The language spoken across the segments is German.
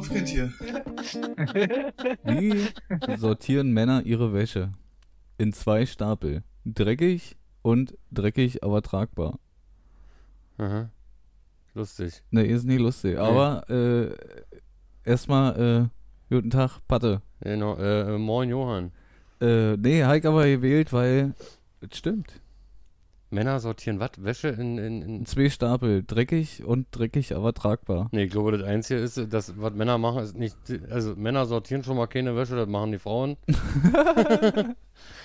Topfkind hier. Wie sortieren Männer ihre Wäsche? In zwei Stapel. Dreckig und dreckig, aber tragbar. Aha. Lustig. Ne, ist nicht lustig. Aber äh, erstmal, äh, guten Tag, Patte. Genau, äh, moin Johann. Äh, nee, Heik aber gewählt, weil es stimmt. Männer sortieren was? Wäsche in, in, in. Zwei Stapel. Dreckig und dreckig, aber tragbar. Nee, ich glaube, das Einzige ist, dass was Männer machen, ist nicht. Also, Männer sortieren schon mal keine Wäsche, das machen die Frauen.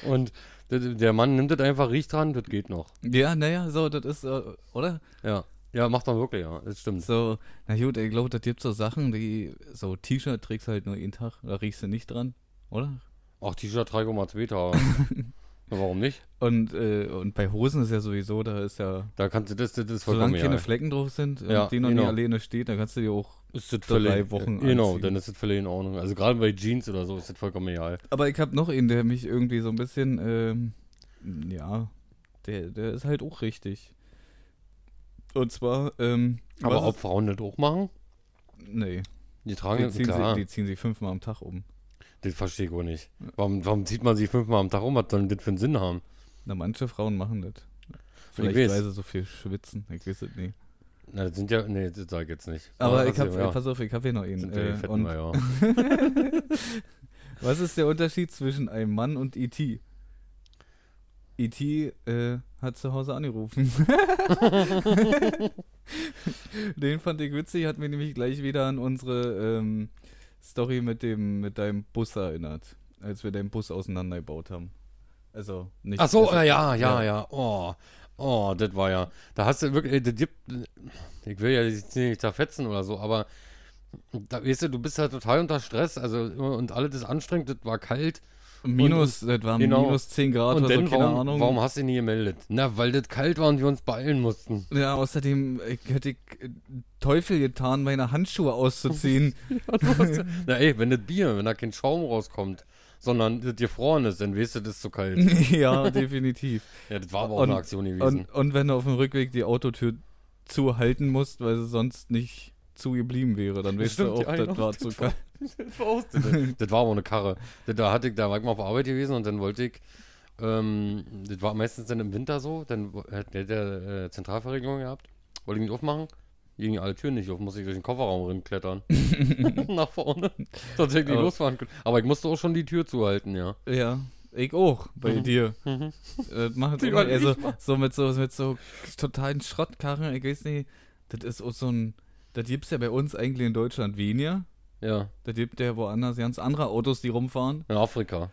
Und der Mann nimmt das einfach, riecht dran, das geht noch. Ja, naja, so, das ist, äh, oder? Ja. Ja, macht man wirklich, ja. Das stimmt. So, na gut, ich glaube, das gibt so Sachen, die, so T-Shirt trägst du halt nur jeden Tag, da riechst du nicht dran, oder? Ach, T-Shirt 3,2 Tage. ja, warum nicht? Und, äh, und bei Hosen ist ja sowieso, da ist ja, Da kannst du das, das ist vollkommen solange keine egal. Flecken drauf sind und Ja, die noch genau. nie alleine steht, dann kannst du die auch. Ist das drei völlig, Wochen Genau, anziehen. dann ist das völlig in Ordnung. Also gerade bei Jeans oder so ist das vollkommen egal. Aber ich habe noch einen, der mich irgendwie so ein bisschen, ähm, ja, der, der ist halt auch richtig. Und zwar, ähm, Aber ob Frauen das auch machen? Nee, Die tragen die ziehen, klar. sie, die ziehen sie fünfmal am Tag um. Das verstehe ich auch nicht. Warum, warum zieht man sich fünfmal am Tag um? Was soll denn das für einen Sinn haben? Na, manche Frauen machen das. Vielleicht, weil sie so viel schwitzen. Ich weiß es nicht. Na, das sind ja. Nee, das sag ich jetzt nicht. Aber ich habe, also, ja. pass auf, ich habe hier noch einen. ja Äh, Fetten, und ja. was ist der Unterschied zwischen einem Mann und E.T.? E.T. Äh, hat zu Hause angerufen. Den fand ich witzig, hat mir nämlich gleich wieder an unsere ähm, Story mit dem mit deinem Bus erinnert, als wir deinen Bus auseinandergebaut haben. Also nicht. Ach so, also, äh, ja, ja, ja. Oh, oh, das war ja. Da hast du wirklich. gibt, ich will ja nicht zerfetzen oder so, aber da weißt du, du bist ja total unter Stress, also und alles ist anstrengend, das war kalt. Minus, das waren genau. minus 10 Grad und oder so, keine warum, Ahnung. warum hast du nie gemeldet? Na, weil das kalt war und wir uns beeilen mussten. Ja, außerdem ich hätte ich Teufel getan, meine Handschuhe auszuziehen. Na ey, wenn das Bier, wenn da kein Schaum rauskommt, sondern das gefroren ist, dann weißt du, das ist zu kalt. ja, definitiv. Ja, das war aber auch Und- eine Aktion gewesen. Und, und wenn du auf dem Rückweg die Autotür zuhalten musst, weil sie sonst nicht zugeblieben wäre, dann weißt du Stimmt, auch, ja, das war zu war- kalt. Das war, aber eine Karre. Das, da, hatte ich, da war ich mal auf Arbeit gewesen und dann wollte ich, ähm, das war meistens dann im Winter so, dann hat der, der äh, Zentralverriegelung gehabt, wollte ich nicht aufmachen, gingen alle Türen nicht auf, musste ich durch den Kofferraum rinklettern. Nach vorne. Sonst hätte ich nicht losfahren können. Aber ich musste auch schon die Tür zuhalten, ja. Ja, ich auch, bei Mhm. dir. Mhm. Äh, macht Die also, so mit so mit so totalen Schrottkarren, ich weiß nicht, das ist auch so ein, das gibt's ja bei uns eigentlich in Deutschland weniger. Ja, Das gibt ja woanders ganz andere Autos, die rumfahren. in Afrika.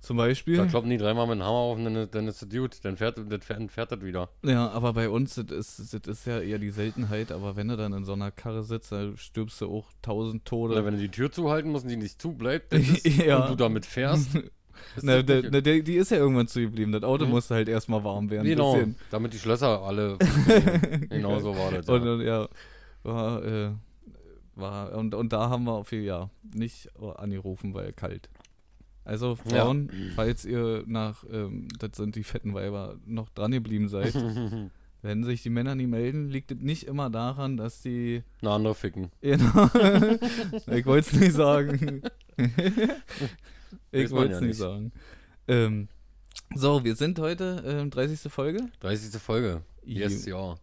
Zum Beispiel. Da kloppen die dreimal mit dem Hammer auf und dann, ist- dann ist das gut. Dann fährt, das fährt, fährt das wieder. Ja, aber bei uns, das ist, das ist ja eher die Seltenheit, aber wenn du dann in so einer Karre sitzt, da stirbst du auch tausend Tode. Oder wenn du die Tür zuhalten musst und die nicht zubleibt ist, Ja. und du damit fährst. Na, der, na, der, die ist ja irgendwann zugeblieben. Das Auto Mhm. musste halt erstmal warm werden. Genau, Bisschen. damit die Schlösser alle. genau so war das. Ja. Und dann, ja, war, äh, war, und, und da haben wir auf jeden ja nicht angerufen, weil kalt. Also Ja. Frauen, falls ihr nach, ähm, das sind die fetten Weiber, noch dran geblieben seid, wenn sich die Männer nie melden, liegt es nicht immer daran, dass die Eine andere ficken. Genau. ich wollte es nicht sagen. ich wollte ja es nicht nicht. sagen. Ähm, so, wir sind heute ähm, 30. Folge 30. Folge. Yes, ja.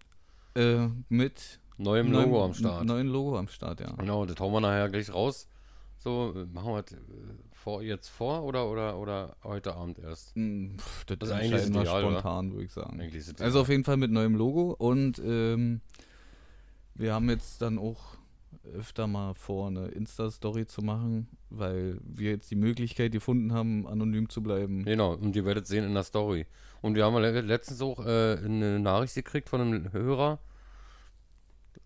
äh, mit Neuem neuem- Logo am Start. Neuen Logo am Start, ja. Genau, das hauen wir nachher gleich raus. So, machen wir das äh, vor, jetzt vor oder, oder, oder heute Abend erst? Hm, pff, Das, Das ist eigentlich wir ideal, spontan, würde ich sagen. Ist Also auf jeden Fall mit neuem Logo und ähm, wir haben jetzt dann auch öfter mal vor, eine Insta-Story zu machen, weil wir jetzt die Möglichkeit gefunden haben, anonym zu bleiben. Genau, und ihr werdet sehen in der Story. Und wir haben le- letztens auch äh, eine Nachricht gekriegt von einem Hörer,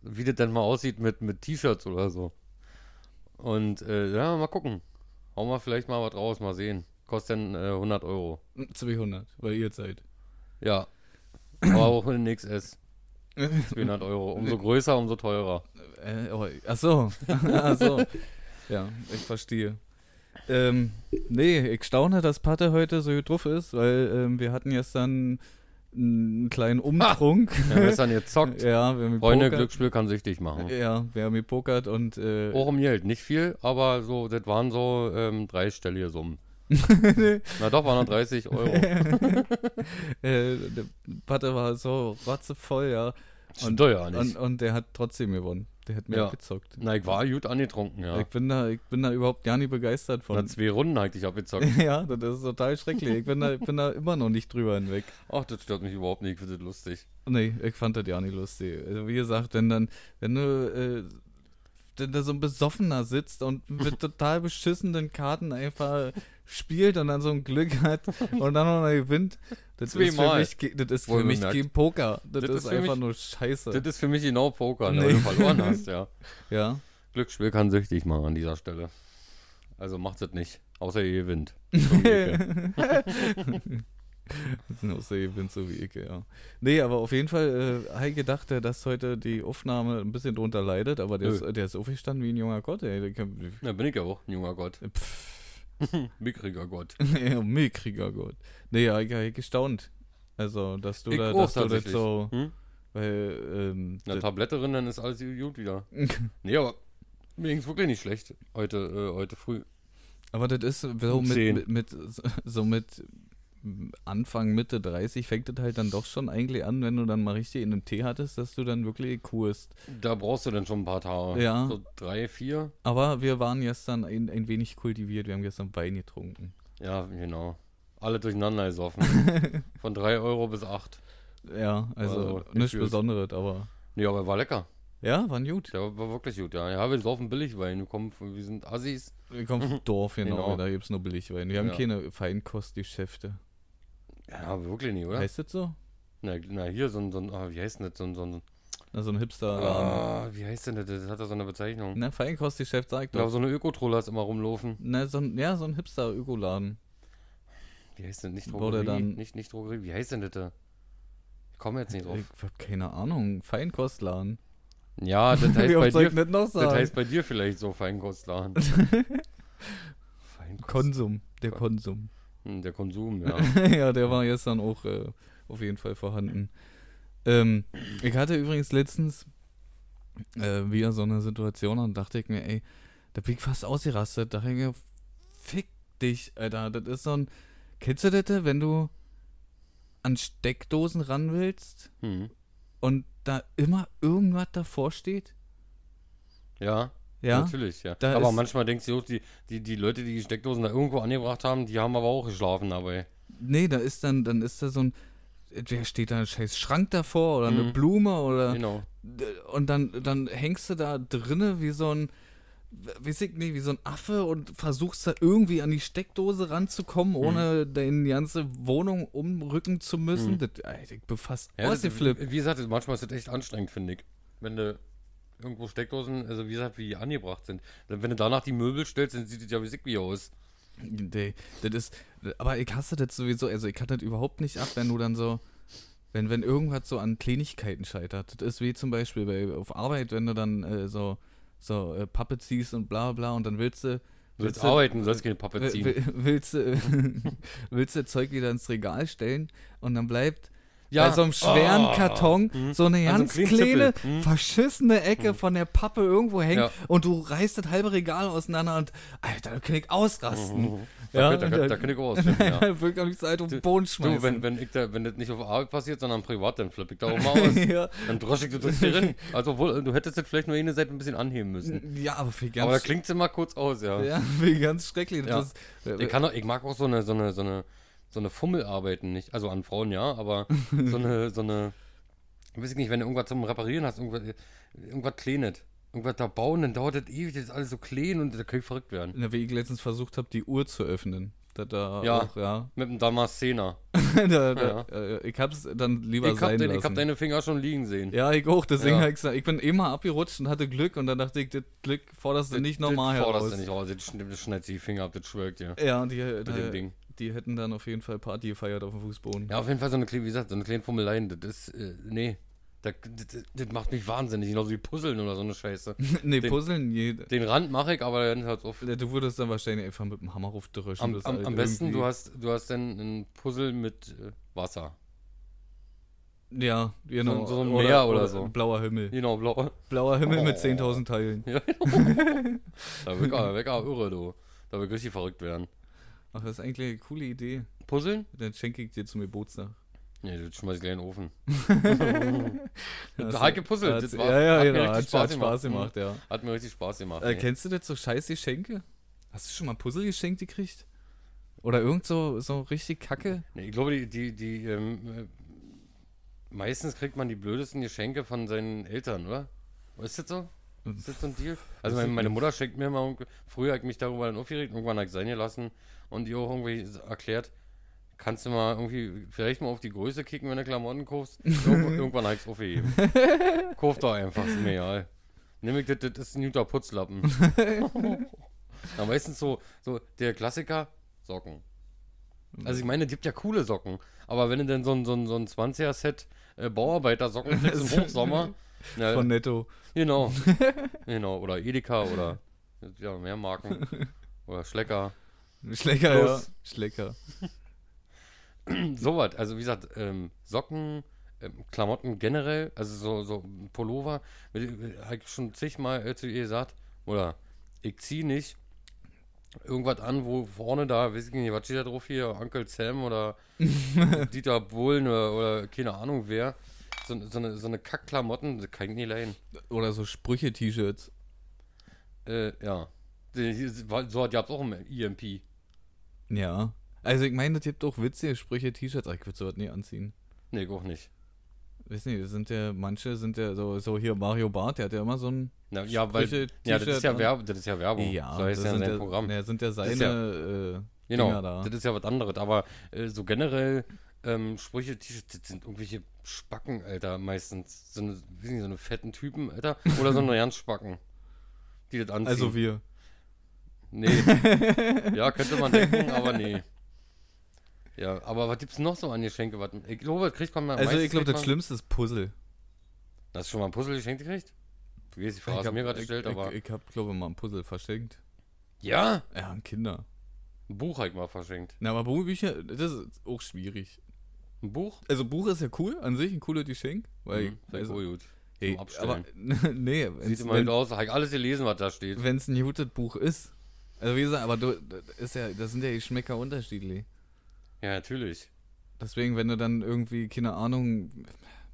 wie das denn mal aussieht mit, mit T-Shirts oder so. Und äh, ja, mal gucken. Hauen wir vielleicht mal was raus, mal sehen. Kostet dann äh, 100 Euro. 200, weil ihr seid. Ja. Aber auch in XS. 200 Euro. Umso größer, umso teurer. Äh, oh, ach so. ach so. Ja, ich verstehe. Ähm, nee, ich staune, dass Patte heute so gut drauf ist, weil ähm, wir hatten gestern einen kleinen Umtrunk. Ja, wir dann jetzt zockt. ja, wir haben Freunde, gepokert. Glücksspiel kann süchtig machen. Ja, wir haben gepokert und äh, Auch um Geld, nicht viel, aber so, das waren so ähm, dreistellige Summen. Na doch, waren noch 30 Euro. äh, der Patte war so rotzevoll, ja. Und, Steuer nicht. und, und der hat trotzdem gewonnen. Der hat mir Ja. gezockt. Na, ich war gut angetrunken, ja. Ich, bin da, ich bin da überhaupt gar nicht begeistert Na, von. zwei Runden hatte ich abgezockt. ja, das ist total schrecklich. Ich bin da, ich bin da immer noch nicht drüber hinweg. Ach, das stört mich überhaupt nicht, ich finde das lustig. Nee, ich fand das ja nicht lustig. Also wie gesagt, wenn dann, wenn du äh, wenn da so ein Besoffener sitzt und mit total beschissenen Karten einfach spielt und dann so ein Glück hat und dann noch gewinnt, das ist für mich, das ist für mich kein Poker. Das, Das ist, ist einfach mich- nur Scheiße. Das ist für mich genau Poker, ne, Nee. weil du verloren hast, ja. ja. Glücksspiel kann süchtig machen an dieser Stelle. Also macht es nicht. Außer ihr gewinnt. Wie ich. No, so, wie ich, ja. Nee, aber auf jeden Fall äh, habe ich gedacht, äh, dass heute die Aufnahme ein bisschen drunter leidet, aber der Nö. ist, der ist aufgestanden wie ein junger Gott, ey. Na, bin ich ja auch, ein junger Gott. pff, Mickriger Gott. ja, mickriger Gott. Nee, ja, ich habe gestaunt. Also, dass du Ich da, dass du das so, Hm? weil, ähm, Na, das- Tablette drin, dann ist alles gut wieder. Nee, aber mir ging es wirklich nicht schlecht heute, äh, heute früh. aber das ist so Um mit, 10. mit, mit, so mit Anfang, Mitte 30 fängt das halt dann doch schon eigentlich an, wenn du dann mal richtig in den Tee hattest, dass du dann wirklich kurst. Da brauchst du dann schon ein paar Tage. Ja. So drei, vier. Aber wir waren gestern ein, ein wenig kultiviert, wir haben gestern Wein getrunken. Ja, genau. Alle durcheinander gesoffen. Von drei Euro bis acht. Ja, also Also, nicht nichts. Besonderes, aber Nee, aber war lecker. ja, waren gut. Der war wirklich gut, ja. Ja, wir saufen Billigwein. Wir, kommen, von- wir sind Assis. Wir kommen vom Dorf, genau, Genau. da gibt es nur Billigwein. Wir haben Ja. keine Feinkostgeschäfte. Ja, wirklich nicht, oder? Heißt das so? Na, na, hier so ein, so ein ah, wie heißt denn das? So ein, so ein, Na, so ein hipster ah, wie heißt denn das? Das hat ja so eine Bezeichnung. Na, Feinkostgeschäft sagt glaube, doch. so eine Ökotrollers immer rumlaufen. Na, so ein, ja, so ein Hipster-Ökoladen. Wie heißt denn? Nicht Drogerie. dann- Nicht, nicht Drogerie. Wie heißt denn das? da? Ich komme jetzt nicht drauf. Ich hab keine Ahnung. Feinkostladen. Ja, das heißt bei dir. Das heißt bei dir vielleicht so Feinkostladen. Feinkost. Konsum. Der Kon- Konsum. Hm, Der Konsum, ja. ja, der war gestern auch äh, auf jeden Fall vorhanden. Ähm, ich hatte übrigens letztens äh, wieder so eine Situation und dachte ich mir, ey, da bin ich fast ausgerastet. Da dachte ich mir, fick dich, Alter. Das ist so ein. Kennst du das, wenn du an Steckdosen ran willst Hm. und da immer irgendwas davor steht? Ja, Ja. natürlich, ja. Da aber manchmal denkst du, auch, die, die, die Leute, die die Steckdosen da irgendwo angebracht haben, die haben aber auch geschlafen dabei. Nee, da ist dann, dann ist da so ein. Wer steht da ein scheiß Schrank davor oder eine Mhm. Blume oder. Genau. Und dann, dann hängst du da drinne wie so ein, weiß ich nicht, wie so ein Affe und versuchst da irgendwie an die Steckdose ranzukommen, ohne deine ganze Wohnung umrücken zu müssen. Mhm. Das, Alter, ich bin fast Ja, ausgeflippt. wie gesagt, manchmal ist das echt anstrengend, finde ich. Wenn du irgendwo Steckdosen, also wie gesagt, wie die angebracht sind. Wenn du danach die Möbel stellst, dann sieht das ja wie sick wie aus. Nee, das ist, aber ich hasse das sowieso, also ich kann das überhaupt nicht ab, wenn du dann so, wenn, wenn irgendwas so an Kleinigkeiten scheitert. Das ist wie zum Beispiel bei, auf Arbeit, wenn du dann äh, so, so äh, Pappe ziehst und bla bla und dann willst du. Du willst willst arbeiten, du sollst keine Pappe Will- ziehen. will- Willst du, willst du Zeug wieder ins Regal stellen und dann bleibt Ja. bei so einem schweren Oh. Karton Mhm. so eine Also ein ganz kleinen kleine. Mhm. verschissene Ecke von der Pappe irgendwo hängt Ja. und du reißt das halbe Regal auseinander und Alter, da kann ich ausrasten. Mhm. Da, Ja, da, kann- da kann ich auch ausflippen, ja. Da will ich am liebsten halt auf den Boden schmeißen. Du, wenn, wenn, ich da, wenn das nicht auf Arbeit passiert, sondern privat, dann flippe ich da auch mal aus. ja. Dann drosche ich das durch drin. Also obwohl, du hättest jetzt vielleicht nur eine Seite ein bisschen anheben müssen. ja, aber für Aber da ganz, klingt es immer kurz aus, ja. ja, für ganz schrecklich. Ja. Das, äh, Ich, kann auch, ich mag auch so eine, so eine, so eine, so eine Fummelarbeiten nicht. Also an Frauen ja, aber so eine, so eine, ich weiß nicht, wenn du irgendwas zum Reparieren hast, irgendwas, irgendwas kleines, irgendwas da bauen, dann dauert das ewig, das ist alles so klein und da kann ich verrückt werden. Na, wie ich letztens versucht habe, die Uhr zu öffnen. Da, da Ja. auch, ja. Mit dem Damaszener. da, da, Ja. äh, ich hab's dann lieber Ich hab, sein den, lassen. ich hab deine Finger schon liegen sehen. ja, ich auch, deswegen Ja. ich gesagt, ich bin immer abgerutscht und hatte Glück und dann dachte ich, das Glück forderst du nicht normal das forderst heraus. du nicht raus, das schn- das schneidet sich die Finger ab, das schwirkt ja. Ja, die, Mit dem die, Ding. Die hätten dann auf jeden Fall Party gefeiert auf dem Fußboden. Ja, auf jeden Fall so eine kleine, wie gesagt, so eine kleine Fummeleien, das ist, äh, nee. Das, das, das macht mich wahnsinnig, genauso wie Puzzeln oder so eine Scheiße. nee, den- Puzzeln, je, Den Rand mache ich, aber dann hört's auf. du würdest dann wahrscheinlich einfach mit dem Hammer aufdrücken. Am, am, halt am besten, du hast, du hast dann ein Puzzle mit äh, Wasser. Ja, genau. so ein Meer oder so. Blauer Himmel. Genau, blau. Blauer Himmel mit Oh. 10.000 Teilen. Ja. da wird er irre, du. Da wird richtig verrückt werden. Ach, das ist eigentlich eine coole Idee. Puzzeln? Dann schenke ich dir zum Geburtstag. Nee, das schmeiß ich gleich in den Ofen. Hat gepuzzelt. hat- Das war, ja, ja, hat mir genau. richtig Hat, hat Spaß gemacht, Mhm. ja. Hat mir richtig Spaß gemacht. Äh, kennst du das so scheiß Geschenke? Hast du schon mal Puzzle geschenkt gekriegt? Oder irgend so, so richtig kacke? Nee, ich glaube, die, die, die ähm, äh, meistens kriegt man die blödesten Geschenke von seinen Eltern, oder? Ist das so? Ist das so ein Deal? Also meine, meine. Mutter schenkt mir irgendwie- früher habe ich mich darüber dann aufgeregt, irgendwann habe ich sein gelassen und die auch irgendwie erklärt, kannst du mal irgendwie, vielleicht mal auf die Größe kicken, wenn du Klamotten kaufst. Irgendwann, habe ich es aufgegeben. Kauf doch einfach, ist mir egal. Nimm ich das, das ist ein guter Putzlappen. Na, meistens so, so der Klassiker, Socken. Also ich meine, es gibt ja coole Socken, aber wenn du denn so ein, so ein, so ein 20er-Set äh, Bauarbeiter-Socken kriegst im Hochsommer, na, Von Netto. genau, genau, oder Edeka oder ja, mehr Marken oder Schlecker, Schlecker, ja. Plus. Schlecker. sowas. Also wie gesagt, ähm, Socken, ähm, Klamotten generell, also so, so Pullover, habe ich schon zigmal äh, zu ihr gesagt, oder ich ziehe nicht irgendwas an, wo vorne da, weiß ich nicht, was steht da drauf hier, Uncle Sam oder Dieter Bohlen oder, oder keine Ahnung wer, so, so eine, so eine Kackklamotten, das kann ich nie leihen. Oder so Sprüche-T-Shirts. Äh, ja. So hat ihr auch im EMP. Ja. Also ich meine, das gibt auch witzige Sprüche-T-Shirts. aber Ich würde sowas nie anziehen. Nee, auch nicht. Weiß nicht, das sind ja, manche sind ja so, so hier Mario Barth, der hat ja immer so ein Na, ja, weil, Sprüche- ja, das ist ja, an. Werb, das ist ja Werbung. Ja, so heißt das ja sind sein ja, Programm. Ja, sind ja seine ist äh, Genau, Dinger da. das ist ja was anderes. Aber äh, so generell ähm, Sprüche, T-Shirts, das sind irgendwelche Spacken, Alter, meistens. So eine, nicht, so eine fetten Typen, Alter. Oder so eine ganz Spacken, die das anziehen. Also wir. Nee. ja, könnte man denken, aber nee. Ja, aber was gibt's noch so an Geschenke? Was, ich glaube, das kriegt man. Also ich glaube, das Schlimmste ist Puzzle. Hast du schon mal ein Puzzle geschenkt gekriegt? Du weißt, die Frage ich mir gerade ich, gestellt, aber. Ich, ich habe, glaube ich, mal ein Puzzle verschenkt. ja, Ja, an Kinder. ein Buch habe ich mal verschenkt. Na, aber Buchbücher, das ist auch schwierig. Ein Buch? Also Buch ist ja cool, an sich ein cooles Geschenk. Weil, Mhm, also, cool, gut. hey, Zum aber, nee, Sieht immer wenn, gut aus, habe ich alles gelesen, was da steht. wenn es ein gutes Buch ist. Also wie gesagt, aber du, das ist ja, das sind ja die Geschmäcker unterschiedlich. Ja, natürlich. Deswegen, wenn du dann irgendwie, keine Ahnung,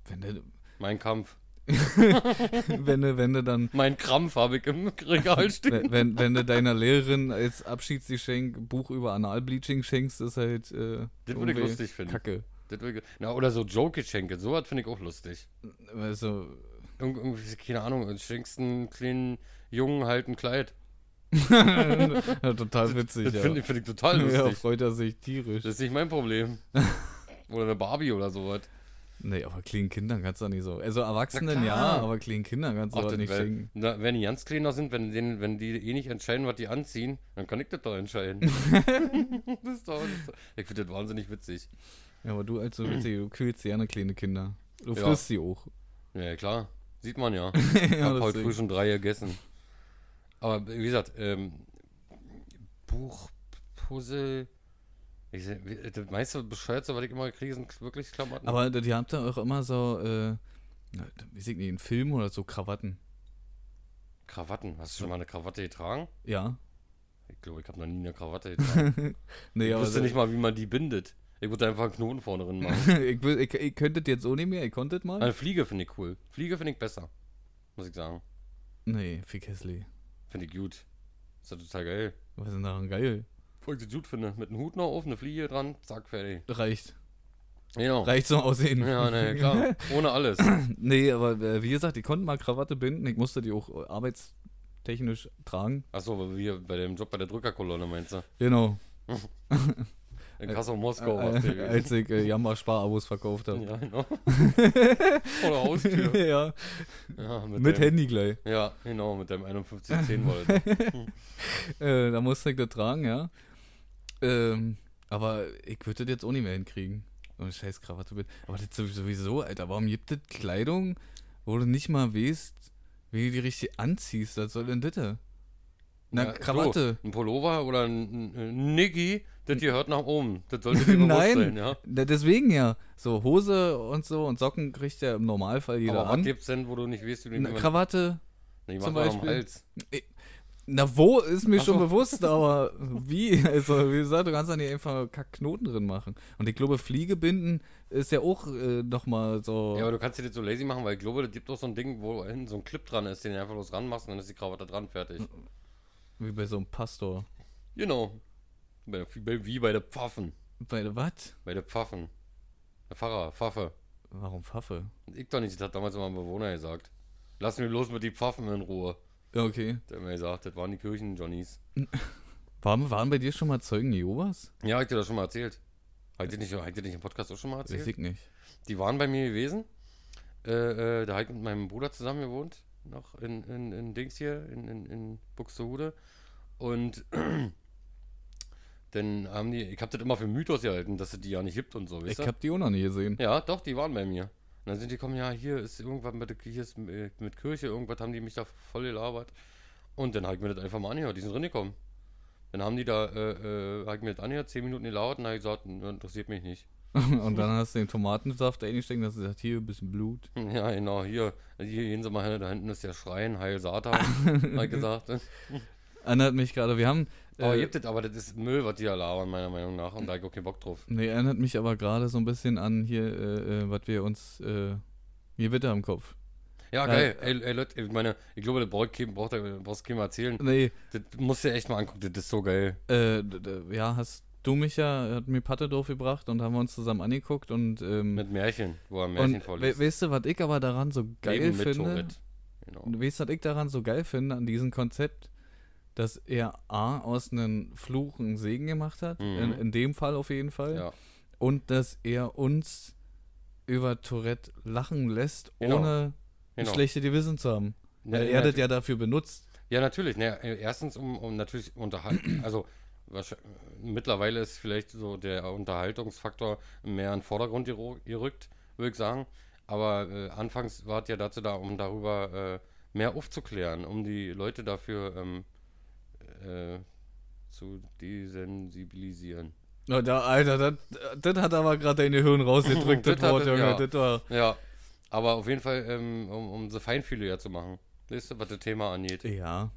wenn du, Mein Kampf. wenn du, wenn du dann, Mein Krampf habe ich im Regal stehen. wenn, wenn, du deiner Lehrerin als Abschiedsgeschenk Buch über Analbleaching schenkst, ist halt, äh, Das würde ich lustig finden. Kacke. Das würde ich- Na, oder so Joke-Geschenke, sowas finde ich auch lustig. Also, Irgend, irgendwie, keine Ahnung, du schenkst einen kleinen Jungen halt ein Kleid. ja, total witzig, Das ja. finde ich, find ich total ja, lustig. freut er sich tierisch. Das ist nicht mein Problem. oder eine Barbie oder sowas. Nee, aber kleinen Kindern kannst du auch nicht so. Also Erwachsenen ja, aber kleinen Kindern kannst du Ach, das nicht wär, schenken. na, wenn die ganz kleiner sind, wenn, denen, wenn die eh nicht entscheiden, was die anziehen, dann kann ich das doch entscheiden. das ist doch, das ist doch, ich finde das wahnsinnig witzig. Ja, aber du als so witzig, du quälst gerne kleine Kinder. Du Ja. frisst sie auch. Ja, klar. Sieht man ja. ja, Ich habe heute früh schon drei gegessen. Aber wie gesagt, ähm, Buch, Puzzle, ich, wie- das meiste bescheuerte, was ich immer kriege, sind wirklich Klamotten. Aber die habt da auch immer so, äh, weiß ich nicht, in Filmen oder so Krawatten. Krawatten. Hast du schon mal eine Krawatte getragen? Ja. Ich glaube, ich habe noch nie eine Krawatte getragen. Nee, ich wusste so- nicht mal, wie man die bindet. Ich würde einfach einen Knoten vorne drin machen. ich, ich, ich könnte jetzt auch nicht mehr, ich konnte mal. Eine Fliege finde ich cool. Fliege finde ich besser. Muss ich sagen. Nee, fick hässlich. Finde ich gut. Ist ja total geil. Was ist denn daran geil? Voll ich gut finde. Mit einem Hut noch auf, eine Fliege dran, zack, fertig. Reicht. Genau. Reicht zum Aussehen. Ja, ne, klar. Ohne alles. Nee, aber äh, wie gesagt, ich konnte mal Krawatte binden. Ich musste die auch äh, arbeitstechnisch tragen. Achso, wie bei dem Job bei der Drückerkolonne meinst du? Genau. In Kassel Moskau. Äh, warst du äh, als ich äh, Jammer-Sparabos verkauft habe. Ja, genau. Vor der Haustür. Ja, Ja, mit, mit deinem, Handy gleich. Ja, genau, mit deinem 5110 Volt. Äh, da musste ich das tragen, ja. Ähm, aber ich würde das jetzt auch nicht mehr hinkriegen. So eine scheiß Krawatte mit. Aber das sowieso, Alter, warum gibt es Kleidung, wo du nicht mal weißt, wie du die richtig anziehst? Was soll denn das? Na, Ja, Krawatte. So, ein Pullover oder ein, ein, ein Niggi, Das gehört nach oben. Das sollte dir bewusst Nein, sein, ja. Deswegen ja. So Hose und so und Socken kriegt ja im Normalfall jeder Aber was an. gibt's denn, wo du nicht weißt, wie du Eine Krawatte. Nee, zum Beispiel? Hals. Na, wo ist mir Ach schon so. bewusst, aber wie? Also, wie gesagt, du kannst da nicht einfach Kackknoten drin machen. Und ich glaube, Fliegebinden ist ja auch äh, nochmal so. Ja, aber du kannst dir das so lazy machen, weil ich glaube, das gibt auch so ein Ding, wo hinten so ein Clip dran ist, den du einfach bloß ranmachst und dann ist die Krawatte dran, fertig. Wie bei so einem Pastor. Genau. Bei, wie, bei, wie bei der Pfaffen. Bei der was? Bei der Pfaffen. Der Pfarrer, Pfaffe. Warum Pfaffe? Ich doch nicht, das hat damals immer ein Bewohner gesagt. Lass mir los mit die Pfaffen in Ruhe. Ja, okay. Der hat mir gesagt, das waren die Kirchen-Johnnies. Waren, waren bei dir schon mal Zeugen Jehovas? Ja, hab ich dir das schon mal erzählt. Ich dir nicht, hab ich dir nicht im Podcast auch schon mal Weiß erzählt? ich nicht. Die waren bei mir gewesen. Äh, äh, da hab ich mit meinem Bruder zusammen gewohnt. Noch in, in, in Dings hier, in, in, in Buxtehude. Und dann haben die, ich hab das immer für Mythos gehalten, dass es die ja nicht gibt und so, Ich du? hab die auch noch nie gesehen. Ja, doch, die waren bei mir. Und dann sind die gekommen, ja, hier ist irgendwas mit, hier ist äh, mit Kirche, irgendwas haben die mich da voll gelabert. Und dann habe ich mir das einfach mal angehört, die sind drin gekommen. Dann haben die da, äh, äh, hab ich mir das angehört, 10 Minuten gelabert und dann habe ich gesagt, "Nö, interessiert mich nicht. und dann hast du den Tomatensaft eingesteckt und hast gesagt, hier, ein bisschen Blut. Ja, genau, hier, hier gehen Sie mal hin, da hinten ist der Schrein, Heil Satan, habe ich gesagt. Erinnert mich gerade, wir haben. Aber, äh, gibt es, aber das ist Müll, was die da labern, meiner Meinung nach. Und da habe ich auch keinen Bock drauf. Nee, erinnert mich aber gerade so ein bisschen an hier, äh, äh, was wir uns, äh, Gewitter im Kopf. Ja, Ja, geil. Ey, ey, Leute, ich meine, ich glaube, das braucht braucht, brauchst keinem erzählen. Nee, Das musst du dir echt mal angucken, das ist so geil. äh, ja, hast du mich ja, hat mir Patte drauf gebracht und haben wir uns zusammen angeguckt und, ähm, Mit Märchen, wo er Märchen we vorliest. weißt du, was ich aber daran so geil Leben mit finde? Tourette. Genau. Weißt du, was ich daran so geil finde, an diesem Konzept, dass er A, aus einem Fluch einen Segen gemacht hat, Mhm. in, in dem Fall auf jeden Fall, Ja. und dass er uns über Tourette lachen lässt, Genau. ohne Genau. ein schlechtes Gewissen zu haben. Ja, Weil ja, er natür- ja dafür benutzt. Ja, natürlich. Ne, erstens, um, um natürlich unterhalten. Also, mittlerweile ist vielleicht so der Unterhaltungsfaktor mehr in den Vordergrund gerückt, würde ich sagen. Aber äh, anfangs war es ja dazu da, um darüber äh, mehr aufzuklären, um die Leute dafür ähm, äh, zu desensibilisieren. Na, da, Alter, das, hat aber gerade deine Hirn rausgedrückt, das Wort, Junge. ja. Das war. Ja, aber auf jeden Fall, ähm, um, um so feinfühliger zu machen. Weißt du, was das Thema angeht. Ja.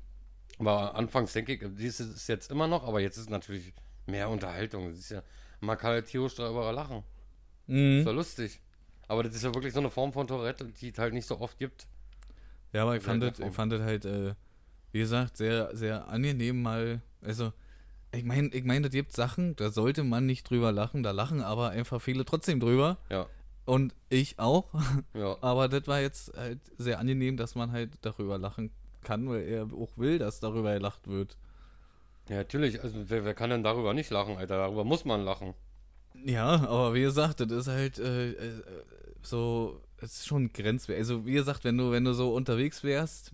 Aber anfangs denke ich, dies ist es jetzt immer noch, aber jetzt ist natürlich mehr Unterhaltung. Das ist ja, man kann halt tierisch darüber lachen. Mhm. Ist ja lustig. Aber das ist ja wirklich so eine Form von Tourette, die es halt nicht so oft gibt. Ja, aber ich fand, das, ich fand das halt, äh, wie gesagt, sehr, sehr angenehm mal. Also, ich meine, ich mein, das gibt Sachen, da sollte man nicht drüber lachen, da lachen aber einfach viele trotzdem drüber. Ja, Und ich auch. ja. Aber das war jetzt halt sehr angenehm, dass man halt darüber lachen kann, weil er auch will, dass darüber gelacht wird. Ja, natürlich. Also, wer, wer kann denn darüber nicht lachen, Alter? Darüber muss man lachen. Ja, aber wie gesagt, das ist halt äh, äh, so, es ist schon grenzwertig. Also wie gesagt, wenn du, wenn du so unterwegs wärst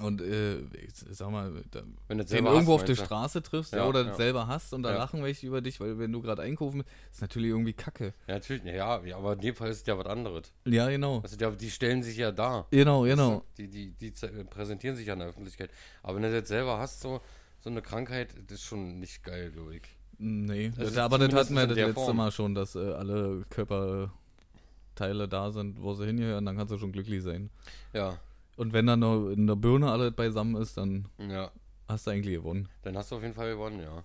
und äh, ich sag mal, da, Wenn du den selber irgendwo hast, auf der? Straße triffst ja, oder ja. selber hast und da Ja. lachen welche über dich, weil wenn du gerade einkaufen bist, ist natürlich irgendwie kacke. Ja, natürlich. Ja, aber in dem Fall ist es ja was anderes. Ja, genau. Also, die, die stellen sich ja da. Genau, genau. Die, die, die ze- präsentieren sich ja in der Öffentlichkeit. Aber wenn du das jetzt selber hast, so, so eine Krankheit, das ist schon nicht geil, glaube ich. Nee, Also das, aber das hatten wir das letzte Form. Mal schon, dass äh, alle Körperteile da sind, wo sie hingehören, dann kannst du schon glücklich sein. Ja, Und wenn dann noch in der Birne alles beisammen ist, dann ja. hast du eigentlich gewonnen. Dann hast du auf jeden Fall gewonnen, ja.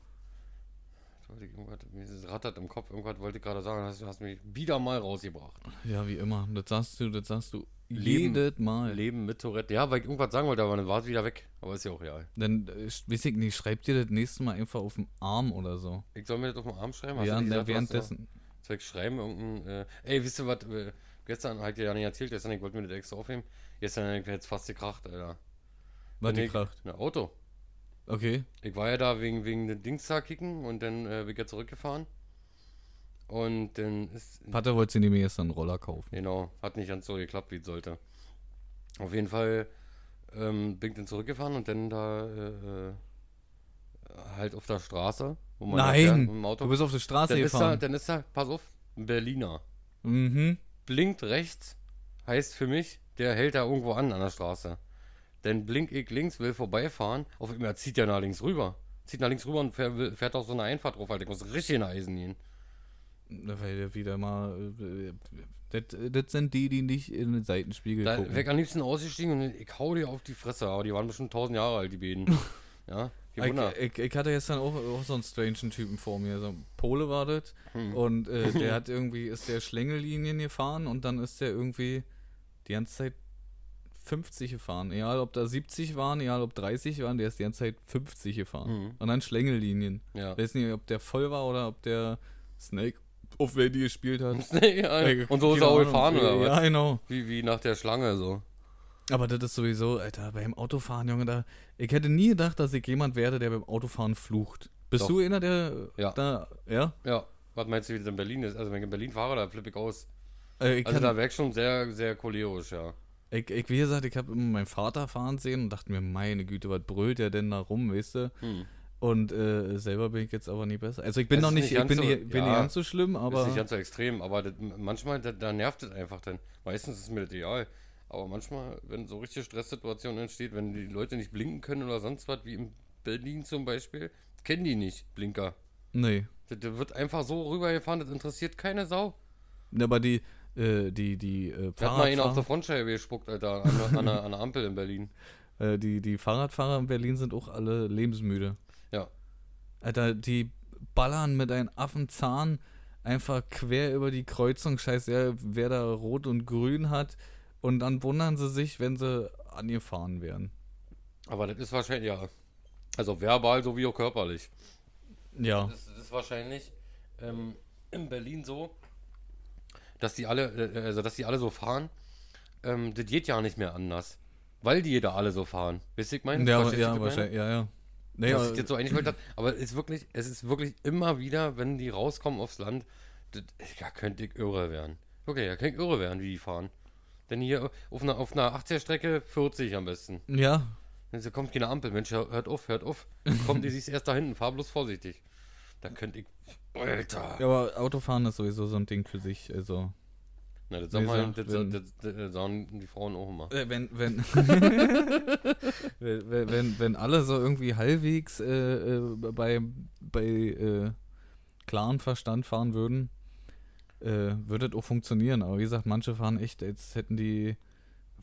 Es rattert im Kopf, irgendwas wollte ich gerade sagen, hast, du hast mich wieder mal rausgebracht. Ja, wie immer. Das sagst du, das sagst du Leben. jedes Mal. Leben mit Tourette. Ja, weil ich irgendwas sagen wollte, aber dann war es wieder weg. Aber ist ja auch real. Dann, äh, weiß ich nicht, schreib dir das nächste Mal einfach auf den Arm oder so. Ich soll mir das auf den Arm schreiben? Hast Ja, währenddessen. Soll ich schreiben, irgendein. Äh, ey, wisst ihr was? Äh, gestern hat ihr ja nicht erzählt, gestern, ich wollte mir das extra aufnehmen. Gestern hat jetzt fast gekracht, Alter. Was Kraft. Ein Auto. Okay. Ich war ja da wegen, wegen den Dings da kicken und dann äh, bin ich ja zurückgefahren. Und dann ist. Pater wollte sie nämlich erst einen Roller kaufen. Genau, hat nicht ganz so geklappt, wie es sollte. Auf jeden Fall ähm, bin ich dann zurückgefahren und dann da äh, äh, halt auf der Straße, wo man da fährt Nein! Auto. Du bist auf der Straße dann ist, da, gefahren. dann ist da, pass auf, ein Berliner. Mhm. Blinkt rechts, heißt für mich, der hält da irgendwo an an der Straße. Dann blink ich links, will vorbeifahren, auf einmal zieht der nach links rüber. zieht nach links rüber und fährt, fährt auf so eine Einfahrt drauf, Alter. Ich muss richtig in Eisen gehen. Weil der wieder mal. äh, Das, das sind die, die nicht in den Seitenspiegel Da gucken. ich am liebsten ausgestiegen und ich hau dir auf die Fresse, aber die waren bestimmt 1000 Jahre alt, die beiden. ja, Wunder. Ich, ich, ich hatte gestern auch, auch so einen strangen Typen vor mir. So ein Pole war das. Hm. Und äh, der hat irgendwie, ist der Schlängellinien gefahren und dann ist der irgendwie die ganze Zeit 50 gefahren. Egal ob da 70 waren, egal ob 30 waren, der ist die ganze Zeit 50 gefahren. Mhm. Und dann Schlängellinien. Ja. Weiß nicht, ob der voll war oder ob der Snake auf Ready gespielt hat. ja, Ich- und so ist er auch gefahren, oder was? Ja, genau. Wie, wie nach der Schlange so. Aber das ist sowieso, Alter, beim Autofahren, Junge, da. Ich hätte nie gedacht, dass ich jemand werde, der beim Autofahren flucht. Bist Doch. du einer, der Ja. da, ja? Ja, was meinst du, wie das in Berlin ist? Also wenn ich in Berlin fahre, da flippe ich aus. Äh, ich, Also kann, da wäre ich schon sehr, sehr cholerisch, ja. ich, ich, wie gesagt, ich habe immer meinen Vater fahren sehen und dachte mir, meine Güte, was brüllt der denn da rum, weißt du? Hm. Und äh, selber bin ich jetzt aber nie besser. Also ich bin Es noch nicht, nicht ich ganz bin, so- nicht, bin ja. nicht ganz so schlimm, aber ist nicht ganz so extrem, aber das, manchmal, da, da nervt es einfach dann. Meistens ist mir das egal. Aber manchmal, wenn so richtige Stresssituationen entsteht, wenn die Leute nicht blinken können oder sonst was, wie in Berlin zum Beispiel, kennen die nicht, Blinker. nee. Das, das wird einfach so rübergefahren, das interessiert keine Sau. Ja, Aber die, äh, die, die, äh, Da hat mal ihn auf Fahrradfahrer, der Frontscheibe gespuckt, Alter, an, der- an, der, an der Ampel in Berlin. äh, die, die Fahrradfahrer in Berlin sind auch alle lebensmüde. Ja. Alter, die ballern mit einem Affenzahn einfach quer über die Kreuzung, scheiße, wer da rot und grün hat. Und dann wundern sie sich, wenn sie angefahren werden. Aber das ist wahrscheinlich, ja. Also verbal sowie auch körperlich. Ja. Das, das ist wahrscheinlich ähm, in Berlin so, dass die alle, äh, also dass die alle so fahren. Ähm, das geht ja nicht mehr anders. Weil die da alle so fahren. Wisst ihr, ich meine? Ja, ja, wahrscheinlich, ja, ja. Nee, Was aber- ich jetzt so eigentlich wollte, aber es ist wirklich, es ist wirklich immer wieder, wenn die rauskommen aufs Land, das, ja, könnte ich irre werden. Wirklich, ja, könnte ich irre werden, wie die fahren. Denn hier auf einer, auf einer 80er-Strecke 40 am besten. ja, Wenn sie kommt keine Ampel, Mensch, hör- hört auf, hört auf. Kommt, die siehst erst da hinten, fahr bloß vorsichtig. Da könnte ich. Alter! ja, aber Autofahren ist sowieso so ein Ding für sich. Also, Na, das, sag Wie mal, das, wenn- das, das, sagen die Frauen auch immer. äh, wenn, wenn, wenn, wenn, wenn, alle so irgendwie halbwegs äh, äh, bei, bei äh, klaren Verstand fahren würden, äh, würde das auch funktionieren. Aber wie gesagt, manche fahren echt, als hätten die,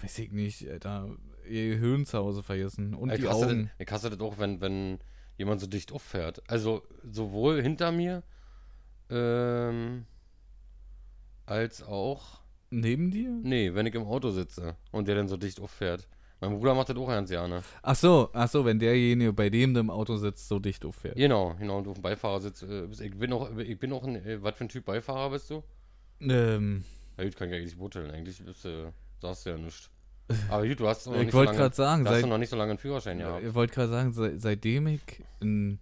weiß ich nicht, Alter, ihr Höhen zu Hause vergessen. Und Ich die hasse, Augen. das, ich hasse das auch, wenn, wenn jemand so dicht auffährt. Also sowohl hinter mir ähm, als auch. Neben dir? Nee, wenn ich im Auto sitze und der dann so dicht auffährt. Mein Bruder macht das auch ganz gerne. Ach so, ach so, wenn derjenige, bei dem du im Auto sitzt, so dicht auffährt. Genau, genau, und du auf dem Beifahrersitz. Äh, bist- ich bin auch, ich bin auch ein, äh, was für ein Typ Beifahrer bist du? Ähm, Ja, gut, kann ich eigentlich beurteilen. Eigentlich bist du, sagst du ja nichts. Aber gut, du hast noch ich nicht so wollte lange, gerade sagen, du hast seit, doch noch nicht so lange einen Führerschein gehabt. Ich wollte gerade sagen, seit, seitdem ich n,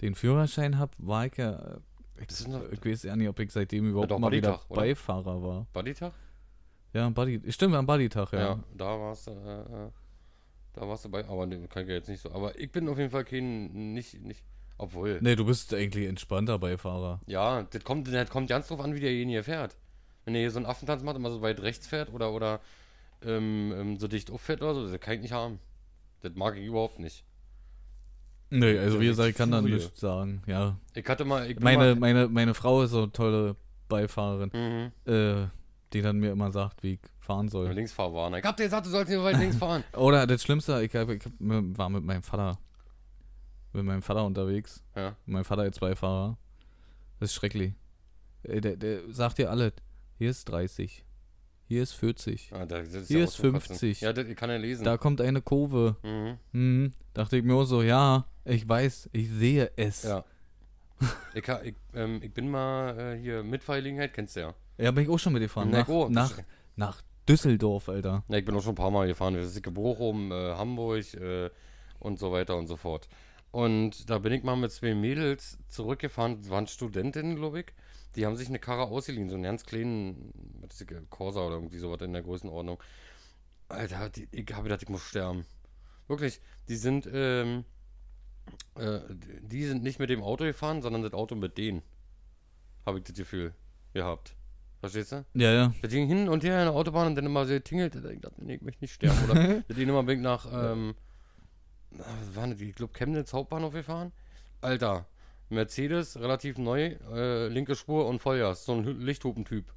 den Führerschein habe, war ich ja. Ich, Das ist noch- ich weiß ja nicht, ob ich seitdem überhaupt mal wieder? Beifahrer war. Bodytag? Ja, Buddy. Stimmt, am Buddy-Tag, Ja. ja. da warst du, äh, äh, da warst du bei, aber ne, kann ich ja jetzt nicht so. Aber ich bin auf jeden Fall kein, nicht, nicht, obwohl, Nee, du bist eigentlich entspannter Beifahrer. ja, das kommt, das kommt ganz drauf an, wie derjenige fährt. Wenn er hier so einen Affentanz macht, immer so weit rechts fährt oder, oder ähm, ähm, so dicht auffährt oder so, das kann ich nicht haben. Das mag ich überhaupt nicht. Nee, also wie gesagt, ich kann da nichts sagen, ja. Ich hatte mal, ich Meine, mal, meine, meine Frau ist so eine tolle Beifahrerin, mhm, äh, die dann mir immer sagt, wie ich fahren soll. Linksfahrwarner. Ich hab dir gesagt, du sollst nicht weit links fahren. Oder das Schlimmste, ich, ich hab, war mit meinem Vater. Mit meinem Vater unterwegs. Ja. Mein Vater jetzt Beifahrer. Das ist schrecklich. Äh, Der, der sagt dir alles. Hier ist 30. Hier ist 40. Ah, da, das Hier ja ist auch so krass. 50. Ja, das ich kann ja lesen. Da kommt eine Kurve. mhm. Mhm. Dachte ich mir auch so, ja, ich weiß, ich sehe es. Ja. ich, ich, ähm, ich bin mal äh, hier Mitfahrgelegenheit, kennst du ja. Ja, bin ich auch schon mitgefahren. Na, Nach, gut. nach, nach Düsseldorf, Alter. Ja, ich bin auch schon ein paar Mal gefahren. Wir sind Bochum, äh, Hamburg äh, und so weiter und so fort. Und da bin ich mal mit zwei Mädels zurückgefahren, das waren Studentinnen, glaube ich. Die haben sich eine Karre ausgeliehen, so einen ganz kleinen, das, Corsa oder irgendwie sowas in der Größenordnung. Alter, die, ich habe gedacht, ich muss sterben. Wirklich, die sind, ähm, äh, die sind nicht mit dem Auto gefahren, sondern das Auto mit denen. Habe ich das Gefühl gehabt. Verstehst du? Ja, ja. Das ging hin und her in der Autobahn und dann immer so tingelt. Ich dachte, nee, ich möchte nicht sterben. Oder das ging immer weg nach, ähm, was das? Ich glaube, Chemnitz Hauptbahnhof gefahren. Alter, Mercedes, relativ neu, äh, linke Spur und Vollgas. So ein Lichthupentyp.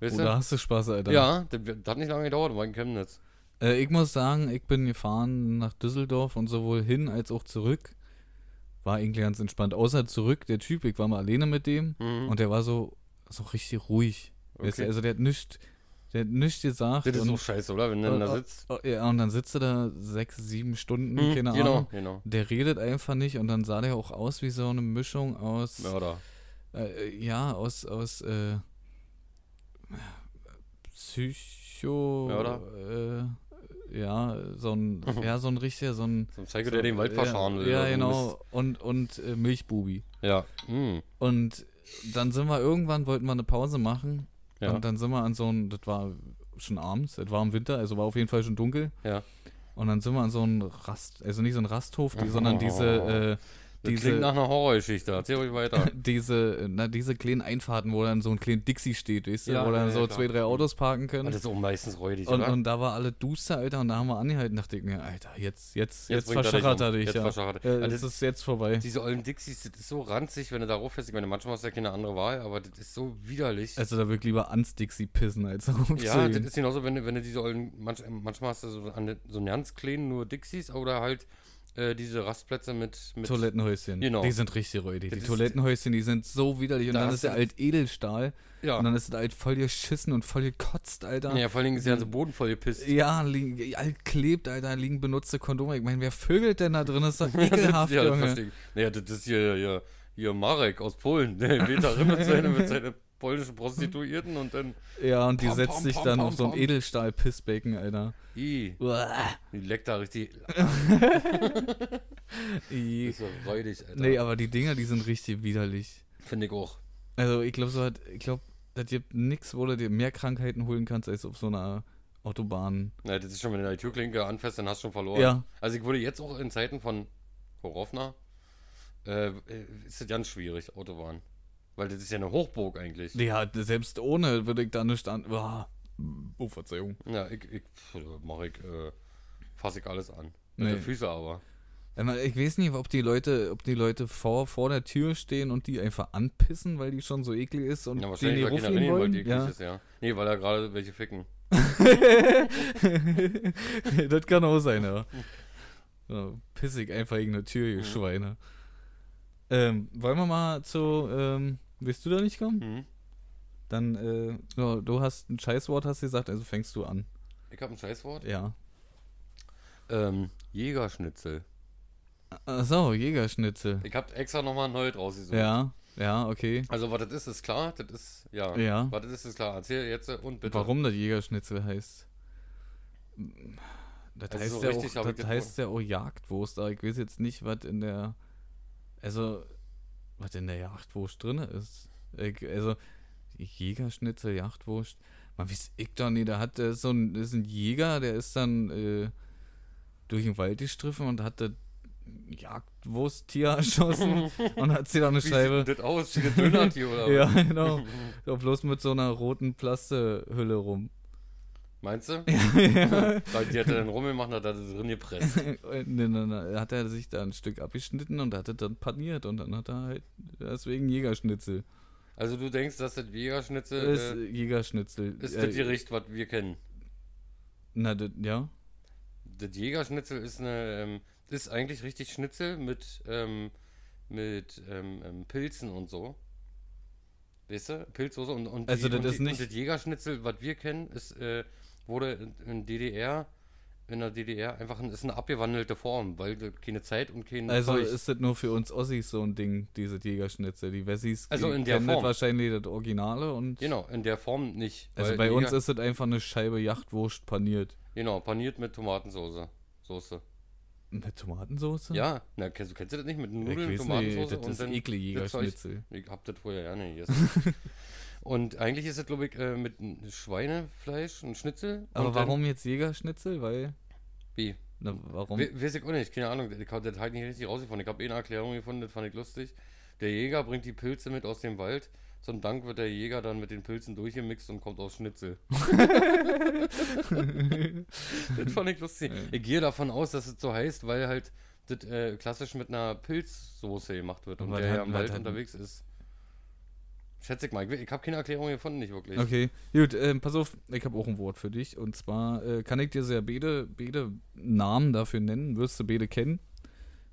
Weißt Oder hast du Spaß, du? Alter? Ja, das, das hat nicht lange gedauert, war in Chemnitz. Äh, ich muss sagen, ich bin gefahren nach Düsseldorf und sowohl hin als auch zurück. War irgendwie ganz entspannt. Außer zurück, der Typ, ich war mal alleine mit dem Mhm. und der war so, so richtig ruhig. Weißt du, Okay. also der hat nichts, der hat nichts gesagt. Das ist und, auch scheiße, oder? Wenn du dann da äh, sitzt. oh, ja, und dann sitzt er da sechs, sieben Stunden, Mhm, keine genau, Ahnung. genau. Der redet einfach nicht und dann sah der auch aus wie so eine Mischung aus, Mörder. äh, ja, aus, aus, äh, Psycho, Mörder? äh, ja, so ein, ja, so ein richtiger, so ein, So ein Psycho, der den Wald verscharen will. Ja, so genau, und, und äh, Milchbubi. Ja. Mhm. Und dann sind wir irgendwann, wollten wir eine Pause machen Ja. und dann sind wir an so ein, das war schon abends, es war im Winter, also war auf jeden Fall schon dunkel. Ja. Und dann sind wir an so ein Rast, also nicht so ein Rasthof, die, sondern diese, äh, Das diese, klingt nach einer Horrorgeschichte. Erzähl ruhig weiter. diese, na, diese kleinen Einfahrten, wo dann so ein kleinen Dixie steht, weißt du, Ja, wo dann ja, so klar. zwei, drei Autos parken können. das ist auch meistens räudig, Und, oder? und da war alle duster, Alter, und da haben wir angehalten, dachte ich mir, Alter, jetzt, jetzt, jetzt, bringt er dich verschachert um. er dich, Jetzt ja. verschachert er- ja. Also Jetzt das- ist jetzt vorbei. Diese ollen Dixies, das ist so ranzig, wenn du darauf fährst. Ich meine, manchmal hast du ja keine andere Wahl, aber das ist so widerlich. Also da würde ich lieber ans Dixie pissen, als darauf ja, das ist genauso, wenn du, wenn du diese ollen, manch, manchmal hast du so, an, so einen ganz kleinen nur Dixies oder halt äh, diese Rastplätze mit, mit Toilettenhäuschen. Genau. Die sind richtig räudig. Die Toilettenhäuschen, die sind so widerlich. Und Da dann ist der alt Edelstahl. Ja. Und dann ist der alt voll geschissen und voll gekotzt, Alter. ja, vor allen Dingen ist der ganze Boden voll gepisst. Ja, liegen, alt klebt, Alter, liegen benutzte Kondome. Ich meine, wer vögelt denn da drin? Das ist doch ekelhaft, ja, das Junge. Naja, das ist hier, hier, hier Marek aus Polen. Der weht mit seinen mit seine polnischen Prostituierten und dann. Ja, und die Pam, setzt pam, sich pam, dann auf so ein. Edelstahl-Pissbecken, Alter. I, Uah. die leckt da richtig. I. Ist so räudig, Alter. Nee, aber die Dinger, die sind richtig widerlich. Finde ich auch. Also, ich glaube, so hat, ich glaube, das gibt nix, wo du dir mehr Krankheiten holen kannst, als auf so einer Autobahn. Na, das ist schon, wenn du die Türklinke anfasst, dann hast du schon verloren. Ja. Also ich würde jetzt auch in Zeiten von Horovna, äh, ist das ganz schwierig, Autobahn. Weil das ist ja eine Hochburg eigentlich. Ja, selbst ohne würde ich da nicht an. Oh, Verzeihung. Ja, ich, ich mache ich, äh, fasse ich alles an. Mit Nee. den Füßen aber. Ich weiß nicht, ob die Leute, ob die Leute vor, vor der Tür stehen und die einfach anpissen, weil die schon so eklig ist und Ja, die wahrscheinlich, die weil Kinder weil wollen. die eklig Ja. ist, ja. Nee, weil da gerade welche ficken. das kann auch sein, ja. So, pissig einfach gegen eine Tür, ihr Mhm. Schweine. Ähm, wollen wir mal zu, ähm, willst du da nicht kommen? Mhm. Dann, äh, du, du hast ein Scheißwort, hast du gesagt, also fängst du an. Ich habe ein Scheißwort. Ja. Ähm, Jägerschnitzel. Achso, Jägerschnitzel. Ich habe extra nochmal ein neues rausgesucht. Ja, ja, okay. Also, was das ist, ist klar. Das ist, ja. Ja. Was das ist, ist klar. Erzähl jetzt und bitte. Warum das Jägerschnitzel heißt? Das Also heißt, so ja, richtig hab auch, das heißt ja auch Jagdwurst, aber ich weiß jetzt nicht, was in der. Also, was in der Jagdwurst drin ist. Also, Jägerschnitzel, Jagdwurst. Man weiß ich doch nicht, da hat so ein, ist ein Jäger, der ist dann äh, durch den Wald gestriffen und hat das Jagdwursttier erschossen und hat sie dann eine Wie Scheibe. sieht das aus? Wie ein Dönertier oder was? Ja, genau. So, bloß mit so einer roten Plastehülle rum. Meinst du? ja. Weil die hat er dann rumgemacht und hat er drin gepresst. nee, nee, nee. Hat er sich da ein Stück abgeschnitten und hat es dann paniert und dann hat er halt deswegen Jägerschnitzel. Also du denkst, dass das Jägerschnitzel ist äh, Jägerschnitzel. ist Äh, das Gericht, was wir kennen. Na, das, ja. Das Jägerschnitzel ist eine, ähm, ist eigentlich richtig Schnitzel mit, ähm, mit ähm, ähm, Pilzen und so. Weißt du? Pilzsoße und, und Also die, das und ist die, nicht- Und das Jägerschnitzel, was wir kennen, ist, äh, wurde in, in DDR, in der DDR einfach ein, ist eine abgewandelte Form, weil keine Zeit und kein Also Zeug- ist das nur für uns Ossis so ein Ding, diese Jägerschnitzel. Die Wessis Also in der Form. wahrscheinlich das Originale und. Genau, in der Form nicht. Also bei uns Jäger- ist das einfach eine Scheibe Jagdwurst paniert. Genau, paniert mit Tomatensauce. Soße. Mit Tomatensauce? Ja, na, kennst, du- kennst du das nicht? Mit Nudeln, nicht, Tomatensauce das ist eklig das Jägerschnitzel. Ich hab das vorher ja nicht gegessen. und eigentlich ist es, glaube ich, äh, mit Schweinefleisch, ein Schnitzel. Aber und warum jetzt Jägerschnitzel? Weil. Wie? Na, warum? We weiß ich auch nicht, keine Ahnung. Ich hab das halt nicht richtig rausgefunden. Ich habe eh eine Erklärung gefunden, das fand ich lustig. Der Jäger bringt die Pilze mit aus dem Wald. Zum Dank wird der Jäger dann mit den Pilzen durchgemixt und kommt aus Schnitzel. das fand ich lustig. Ich gehe davon aus, dass es so heißt, weil halt das äh, klassisch mit einer Pilzsoße gemacht wird und, Und der ja hat- im Wald unterwegs ist. Schätze ich mal. Ich, ich habe keine Erklärung gefunden, nicht wirklich. Okay, gut, ähm, pass auf, ich habe auch ein Wort für dich. Und zwar äh, kann ich dir sehr beide, beide Namen dafür nennen, wirst du beide kennen.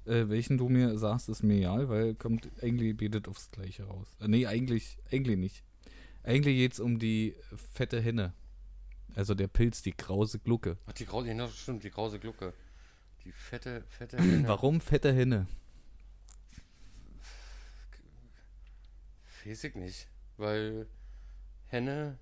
Äh, welchen du mir sagst, ist mir egal, weil kommt eigentlich betet aufs Gleiche raus. Äh, nee, eigentlich, eigentlich nicht. Eigentlich geht es um die fette Henne. Also der Pilz, die krause Glucke. Ach, die Krause, genau, stimmt, die Krause Glucke. Die fette, fette Henne. Warum fette Henne? Weiß ich nicht. Weil Henne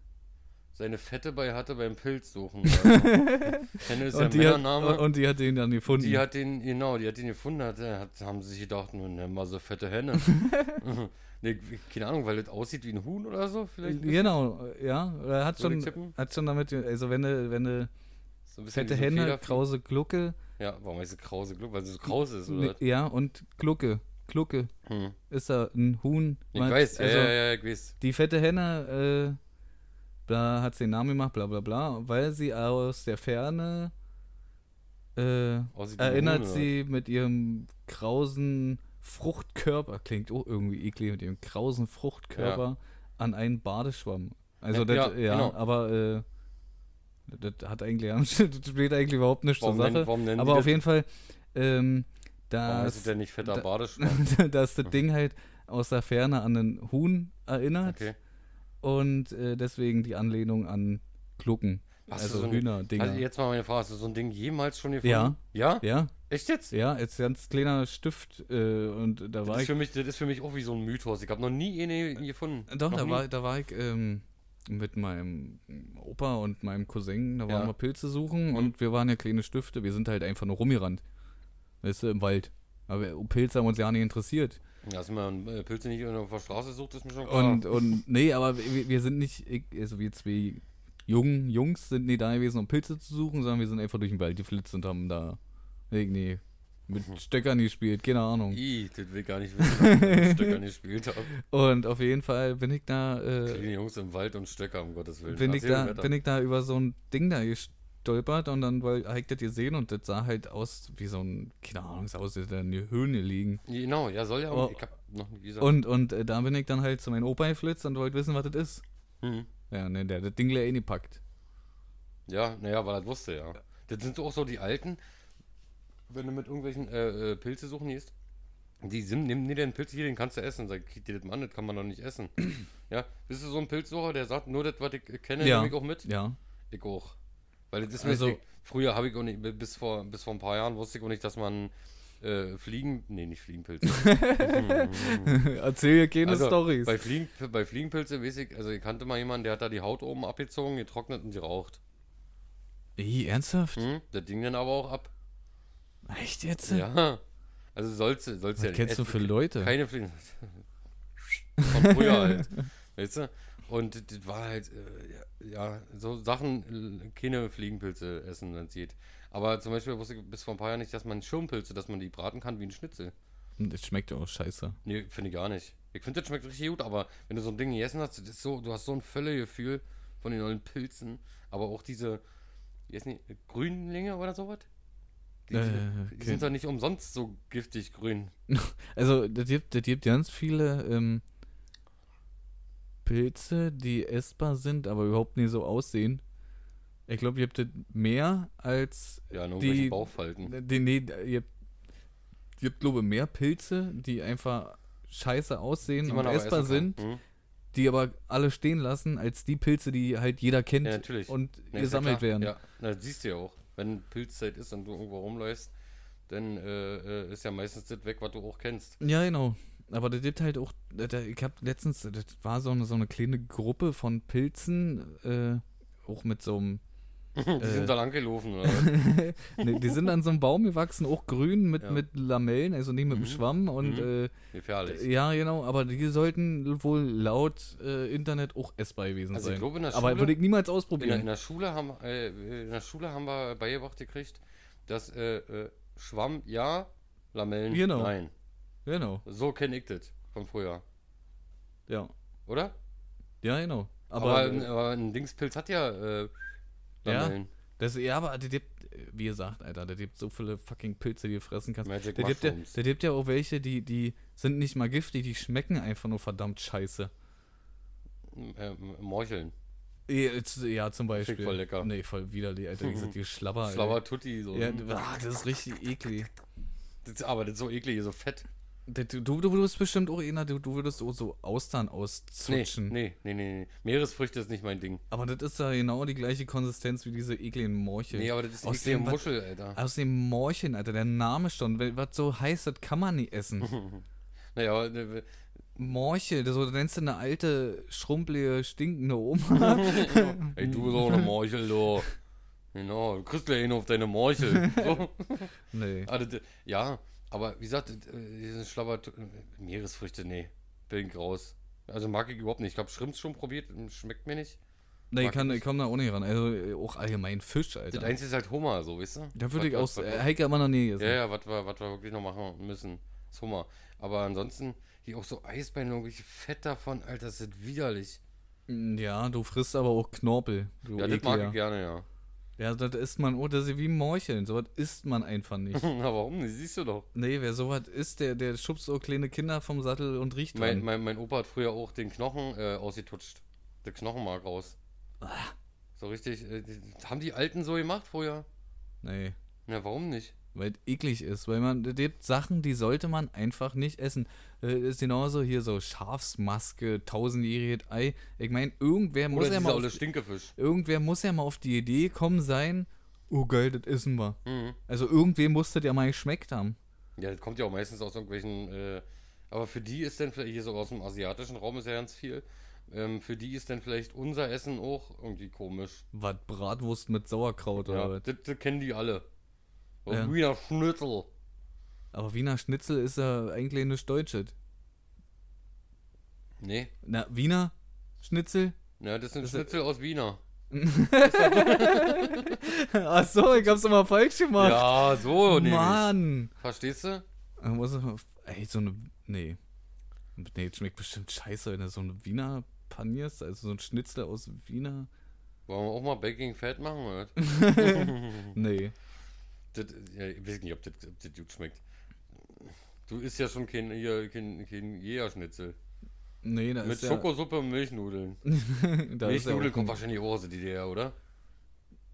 seine Fette bei hatte beim Pilz suchen. Also. Henne ist ja Und die, hat, Männername. und, und die hat den dann gefunden. Die hat den, genau, die hat den gefunden, hat, hat, haben sie sich gedacht, nimm mal so fette Henne. nee, keine Ahnung, weil das aussieht wie ein Huhn oder so, vielleicht. genau, ja. Er hat schon, hat schon damit, also wenn du, wenn du So fette Henne, krause Glucke, Ja, warum heißt sie krause Gluck? Weil sie so kraus ist, oder? Ja, und Glucke. Glucke Hm. ist da ein Huhn. Ich weiß, ja, also ja, ja, ich weiß. die fette Henne, äh, da hat sie den Namen gemacht, bla bla bla, weil sie aus der Ferne äh, ein erinnert Huhn, oder sie mit ihrem krausen Fruchtkörper, klingt auch irgendwie eklig, mit ihrem krausen Fruchtkörper an einen Badeschwamm. Also Ja, das, ja, ja, genau. aber äh, das hat eigentlich, das spielt eigentlich überhaupt nichts zur Warum, Sache. nennen, aber auf jeden Fall, ähm, heißt das es denn nicht fetter da- Badeschwamm? dass das Ding halt aus der Ferne an einen Huhn erinnert Okay. Und äh, deswegen die Anlehnung an Glucken, Hast also so ein- Hühnerdinger. Also jetzt mal meine Frage, hast du so ein Ding jemals schon gefunden? Ja. Ja? ja, Echt jetzt? ja, als ganz kleiner Stift äh, und da Das war ist, ich, für mich, das ist für mich auch wie so ein Mythos. Ich habe noch nie eine gefunden. doch, noch da nie. war, da war ich ähm, mit meinem Opa und meinem Cousin, da waren Ja. wir Pilze suchen Mhm. und wir waren ja kleine Stifte, wir sind halt einfach nur rumgerannt, weißt du, im Wald. Aber Pilze haben uns ja nicht interessiert. Dass man äh, Pilze nicht auf der Straße sucht, ist mir schon klar. Und, und nee, aber wir, wir sind nicht, ich, also wir zwei jungen Jungs sind nie da gewesen, um Pilze zu suchen, sondern wir sind einfach durch den Wald geflitzt und haben da irgendwie mit Stöckern gespielt, keine Ahnung. I, das will gar nicht wissen, dass ich mit Stöckern gespielt habe. Und auf jeden Fall bin ich da, äh, Kleine Jungs im Wald und Stöcker, um Gottes Willen. bin ich da, bin ich da über so ein Ding da gestolpert und dann weil hab ich das gesehen und das sah halt aus wie so ein, keine Ahnung, sah aus, in die Höhne liegen. Genau, ja, soll ja. Oh. Ich hab noch nie gesagt. Und, und äh, da bin ich dann halt zu meinem Opa geflitzt und wollte wissen, was das ist. Mhm. Ja, ne, der hat das Ding leer eingepackt. Ja, naja, weil das wusste ja. Das sind auch so die alten, wenn du mit irgendwelchen äh, äh, Pilze suchen gehst. Die sind, nimm dir den Pilz hier, den kannst du essen. Sag, krieg dir das mal an, das kann man doch nicht essen. ja, bist du so ein Pilzsucher, der sagt, nur das, was ich kenne, Ja. nehme ich auch mit? Ja. Ich auch. Weil das ist mir Also- also, früher habe ich auch nicht, bis vor, bis vor ein paar Jahren wusste ich auch nicht, dass man äh, Fliegen, nee, nicht Fliegenpilze. Erzähl keine Also, Stories. Bei, Fliegen, bei Fliegenpilze weiß ich, also ich kannte mal jemanden, der hat da die Haut oben abgezogen, getrocknet und geraucht. Ih, ernsthaft? Hm? Das Ding dann aber auch ab. Echt jetzt? Ja. Also sollst du, sollst Was ja nicht kennst du für Leute? Keine Fliegen. Von früher halt. Weißt du? Und das- das war halt, äh, ja, ja, so Sachen, äh, keine Fliegenpilze essen, wenn es geht. Aber zum Beispiel wusste ich bis vor ein paar Jahren nicht, dass man Schirmpilze, dass man die braten kann wie ein Schnitzel. Das schmeckt ja auch scheiße. Nee, finde ich gar nicht. Ich finde, das schmeckt richtig gut, aber wenn du so ein Ding gegessen hast, das so, du hast so ein Völlegefühl von den neuen Pilzen, aber auch diese, wie heißen die, Grünlinge oder sowas? Die, Äh, die okay. sind doch nicht umsonst so giftig grün. Also, das gibt, das gibt ganz viele ähm, Pilze, die essbar sind, aber überhaupt nicht so aussehen. Ich glaube, ihr habt mehr als Ja, in Die- Bauchfalten. Die, nee, ihr habt, ihr habt glaube mehr Pilze, die einfach scheiße aussehen Die und essbar sind, kann. Hm? die aber alle stehen lassen, als die Pilze, die halt jeder kennt Ja, und ja gesammelt werden. Ja, na, das siehst du ja auch. Wenn Pilzzeit ist und du irgendwo rumläufst, dann äh, äh, ist ja meistens das weg, was du auch kennst. Ja, genau. Aber das gibt halt auch, da- da- ich habe letztens, das war so eine, so eine kleine Gruppe von Pilzen, äh, auch mit so einem, Die Äh. sind da lang gelaufen, oder? was? ne, die sind an so einem Baum gewachsen, auch grün mit, Ja. mit Lamellen, also nicht mit dem Mhm. Schwamm und Mhm. Gefährlich. äh, ja, genau, aber die sollten wohl laut äh, Internet auch essbar gewesen Also ich sein. glaube, in der aber würde ich niemals In der, ausprobieren. in der Schule haben äh, in der Schule haben wir beigebracht gekriegt, dass äh, äh, Schwamm ja, Lamellen Genau. nein. Genau, So kenne ich das von früher, ja. oder? Ja, genau. Aber, Aber, ein, aber ein Dingspilz hat ja äh, Ja. Das, ja, aber die, die, wie gesagt, Alter, da gibt so viele fucking Pilze, die du fressen kannst. Magic Da gibt, ja, da gibt ja auch welche, die, die sind nicht mal giftig, die schmecken einfach nur verdammt scheiße. Äh, Morcheln. Ja, zum Beispiel. voll lecker. Nee, voll widerlich, Alter. Wie gesagt, die Schlabber. ey. Schlauer Tutti. So. Ja, ah, das ist richtig eklig. Das, aber das ist so eklig, so fett. Du, du, du bist bestimmt auch einer, du, du würdest auch so Austern auszutschen. nee, nee, nee, nee. Meeresfrüchte ist nicht mein Ding. Aber das ist ja genau die gleiche Konsistenz wie diese ekligen Morcheln. Nee, aber das ist Aus eklige dem, Muschel, Alter. Aus dem Morchen, Alter, der Name schon. Was so heißt, das kann man nie essen. Naja, aber, äh, Morchel, das so, nennst du eine alte, schrumpelige, stinkende Oma. ey, du so eine Morchel, du. Genau, du kriegst gleich einen auf deine Morchel. So. nee. Das- ja, aber wie gesagt, äh, diese Schlabber, Meeresfrüchte, nee, bin ich raus. Also mag ich überhaupt nicht. Ich habe Shrimps schon probiert, schmeckt mir nicht. Nee, ich, kann, ich komme da auch nicht ran. Also äh, auch allgemein Fisch, Das Alter. einzige ist halt Hummer, so, weißt du? Da würde ich Äh, Heike hat man noch nie Ja, gegessen. ja, was wir, was wir wirklich noch machen müssen, ist Hummer. Aber ansonsten, hier auch so Eisbeine, irgendwie Fett davon, Alter, das ist widerlich. Mm, Ja, du frisst aber auch Knorpel. Du Ja, das mag ich gerne, ja. Ja, das isst man, oh, das ist wie Morcheln. Sowas isst man einfach nicht. Na, warum nicht? Siehst du doch. nee, wer sowas isst, der, der schubst so kleine Kinder vom Sattel und riecht Mein, dran. mein, mein Opa hat früher auch den Knochen äh, ausgetutscht. Der Knochenmark raus. Ah. So richtig, äh, haben die Alten so gemacht früher? Nee, Na, warum nicht? Weil es eklig ist. Weil man, es gibt Sachen, die sollte man einfach nicht essen. Äh, ist genauso hier so Schafsmaske, tausendjähriges Ei. Ich meine, irgendwer muss Oder ja dieser mal auf, Stinkefisch. irgendwer muss ja mal auf die Idee kommen sein, oh geil, das essen wir. Mhm. Also irgendwem muss das ja mal geschmeckt haben. Ja, das kommt ja auch meistens aus irgendwelchen, äh, aber für die ist dann vielleicht, hier so aus dem asiatischen Raum ist ja ganz viel, ähm, für die ist dann vielleicht unser Essen auch irgendwie komisch. Was, Bratwurst mit Sauerkraut oder Ja, was? das, das kennen die alle. Ja. Wiener Schnitzel. Aber Wiener Schnitzel ist ja eigentlich nicht Deutsches. Nee, Na, Wiener Schnitzel? ja, das sind Das ist- Schnitzel aus Wiener. Ach so, ich hab's immer falsch gemacht. Ja, so nämlich. Mann. Verstehst du? Muss ich- Ey, so eine. Nee. Nee, das schmeckt bestimmt scheiße, wenn du so eine Wiener panierst. Also so ein Schnitzel aus Wiener. Wollen wir auch mal Baking Fat machen, oder? Nee. Das, ja, ich weiß nicht, ob das, ob das gut schmeckt. Du isst ja schon kein, hier, kein, kein Jägerschnitzel. Nee, da Mit ist. Schokosuppe und Milchnudeln. Milchnudeln kommt ein, wahrscheinlich auch aus der DDR, oder?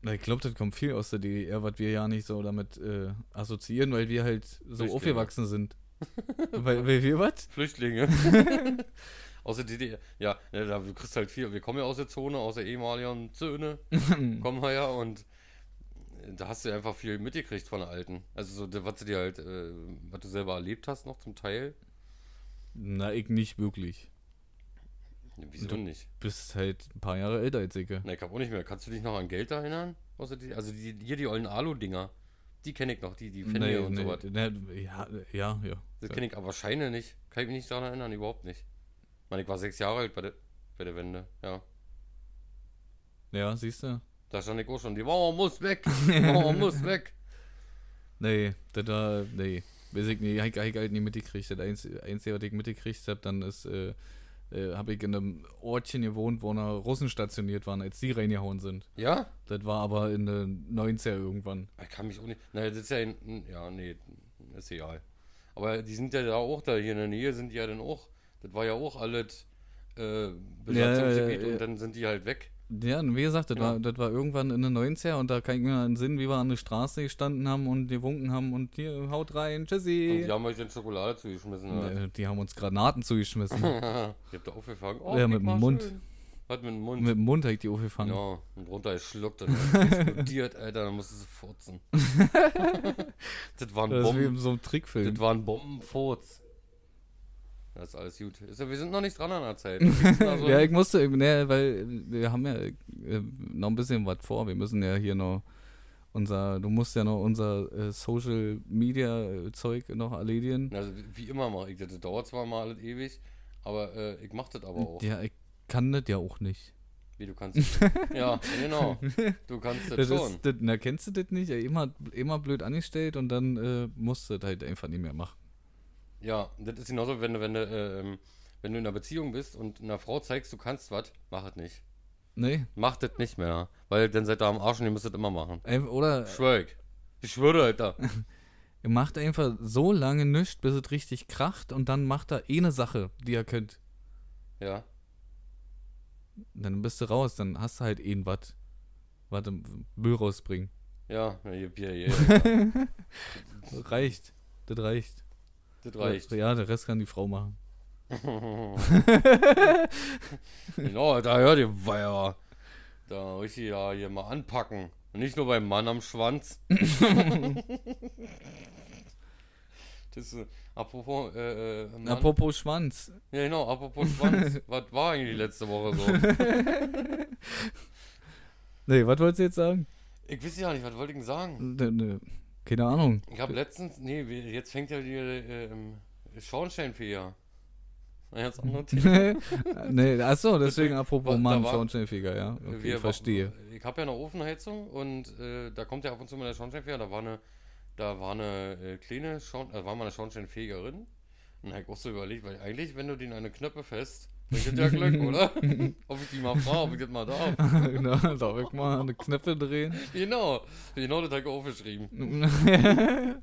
Na, Ich glaube, das kommt viel aus der DDR, was wir ja nicht so damit äh, assoziieren, weil wir halt so aufgewachsen sind. weil, weil wir was? Flüchtlinge. aus der DDR. Ja, ja, da du kriegst halt viel. Wir kommen ja aus der Zone, aus der ehemaligen Zone. kommen wir ja und da hast du einfach viel mitgekriegt von Alten. Also so, was du dir halt, äh, was du selber erlebt hast, noch zum Teil. Na, ich nicht wirklich. Wieso Du- nicht? Bist halt ein paar Jahre älter als ich. Na, ich hab auch nicht mehr. Kannst du dich noch an Geld erinnern? Außer die, also die, hier die ollen Alu-Dinger. Die kenne ich noch, die, die Pfennige und so was. nee, ja, ja, ja. Das kenne ich aber Scheine nicht. Kann ich mich nicht daran erinnern, überhaupt nicht. Ich meine, ich war sechs Jahre alt bei der, bei der Wende, ja. Ja, siehst du? Da stand ich auch schon, die Mauer muss weg, die Mauer muss weg. Nee, das war, nee. Weiß ich nicht, ich, hab ich halt nicht mitgekriegt. Das Einzige, Einzige, was ich mitgekriegt habe, dann ist, äh, äh, habe ich in einem Ortchen gewohnt, wo noch Russen stationiert waren, als die reingehauen sind. Ja? Das war aber in den 90er irgendwann. Ich kann mich auch nicht, naja, das ist ja, in, ja, nee, ist egal. Aber die sind ja da auch da, hier in der Nähe sind die ja dann auch, das war ja auch alles äh, Besatzungsgebiet ja, ja. und dann sind die halt weg. Ja, und wie gesagt, das, Ja. war, das war irgendwann in den 90er und da kann ich mir an den Sinn, wie wir an der Straße gestanden haben und gewunken haben und hier, haut rein, Und tschüssi. die haben euch dann Schokolade zugeschmissen. oder? Nee, die haben uns Granaten zugeschmissen. Ihr habt da aufgefangen. Oh, Ja, mit dem Mund. schön. Was mit dem Mund? Mit dem Mund habe ich die aufgefangen. Ja, und runter geschluckt und explodiert, Alter, dann musst du sie furzen. das war ein Das ist wie in Bomben, so einem Trickfilm. das war ein Bombenfurz. Das ist alles gut. Ist ja, wir sind noch nicht dran an der Zeit. Was gibt's da so? Ja, ich musste, ne, weil wir haben ja äh, noch ein bisschen was vor. Wir müssen ja hier noch unser, du musst ja noch unser äh, Social Media äh, Zeug noch erledigen. also wie- wie immer mache ich das. Das dauert zwar mal alles ewig, aber äh, ich mache das aber auch. Ja, ich kann das ja auch nicht. Wie du kannst. ja, genau. Du kannst das, Das schon. ist, das, na, kennst du das nicht? Ja, immer, immer blöd angestellt und dann äh, musst du das halt einfach nicht mehr machen. Ja, das ist genauso, wenn du, wenn du, ähm, wenn du in einer Beziehung bist und einer Frau zeigst, du kannst was, mach es nicht. Nee. Macht das nicht mehr. Weil dann seid ihr am Arsch und ihr müsst das immer machen. Einf- Oder Schwör ich. Ich schwöre, Alter. ihr macht einfach so lange nichts, bis es richtig kracht und dann macht er eh eine Sache, die ihr könnt. Ja. Dann bist du raus, dann hast du halt eh ein was. Warte, Müll rausbringen. Ja, ja, ja, ja, ja. Reicht. Das reicht. Das reicht. Ja, der Rest kann die Frau machen. genau, da hört ihr Weiher. Da richtig ja hier mal anpacken. Und nicht nur beim Mann am Schwanz. das ist, apropos, äh, äh, Mann. Apropos Schwanz. ja genau, apropos Schwanz. Was war eigentlich letzte Woche so? Nee, was wolltest du jetzt sagen? Ich weiß ja nicht, was wollte ich denn sagen? Ne, ne, keine Ahnung. Ich habe letztens, nee, jetzt fängt ja die äh, Schornsteinfeger. Ein ganz anderes Thema. nee, achso, deswegen apropos da Mann, war- Schornsteinfeger, ja. Okay, Wir- verstehe. Ich habe ja eine Ofenheizung und äh, da kommt ja ab und zu mal der Schornsteinfeger. Da war eine, da war eine äh, kleine Schorn, äh, war mal eine Schornsteinfegerin. Und dann habe ich auch so überlegt, weil eigentlich, wenn du den an eine Knöpfe fest, das ja Glück, oder? ob ich die mal frage, ob ich das mal darf. genau, darf ich mal eine Knöpfe drehen? Genau, genau das habe ich aufgeschrieben.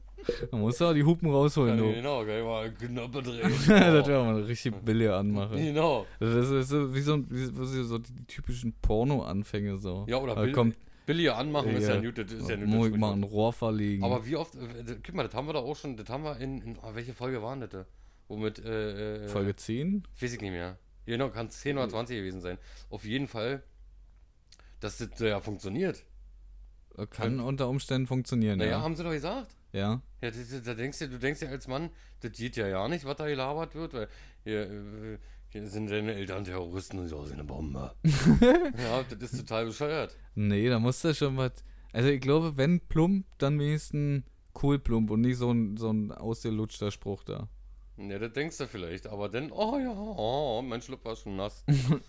Man muss ja die Hupen Ja, rausholen, du. genau, kann ich mal Knöpfe drehen. das wäre mal eine richtig billige Anmache. Genau. Das ist so wie so, wie, so die typischen Porno-Anfänge so. Ja, oder Bill, kommt, billige anmachen ist ja Ja. gut, das ist ja muss ich mal ein. Rohr verlegen. Aber wie oft, guck mal, das haben wir da auch schon, das haben wir in, in oh, welche Folge waren das? da? Womit, äh, äh, Folge 10? Weiß ich nicht mehr. Genau, kann 10 oder 20 gewesen sein. Auf jeden Fall, dass das ja funktioniert. Kann unter Umständen funktionieren, Naja, ja. haben sie doch gesagt. Ja. Ja, da denkst du, du denkst ja als Mann, das geht ja ja nicht, was da gelabert wird, weil hier, äh, hier sind deine Eltern Terroristen und so sind eine Bombe. ja, das ist total bescheuert. Nee, da muss da schon was. Also ich glaube, wenn plump, dann wenigstens cool plump und nicht so ein, so ein ausgelutschter Spruch da. Ja, das denkst du vielleicht, aber dann, oh ja, oh, mein Schlüpper war schon nass. Musst du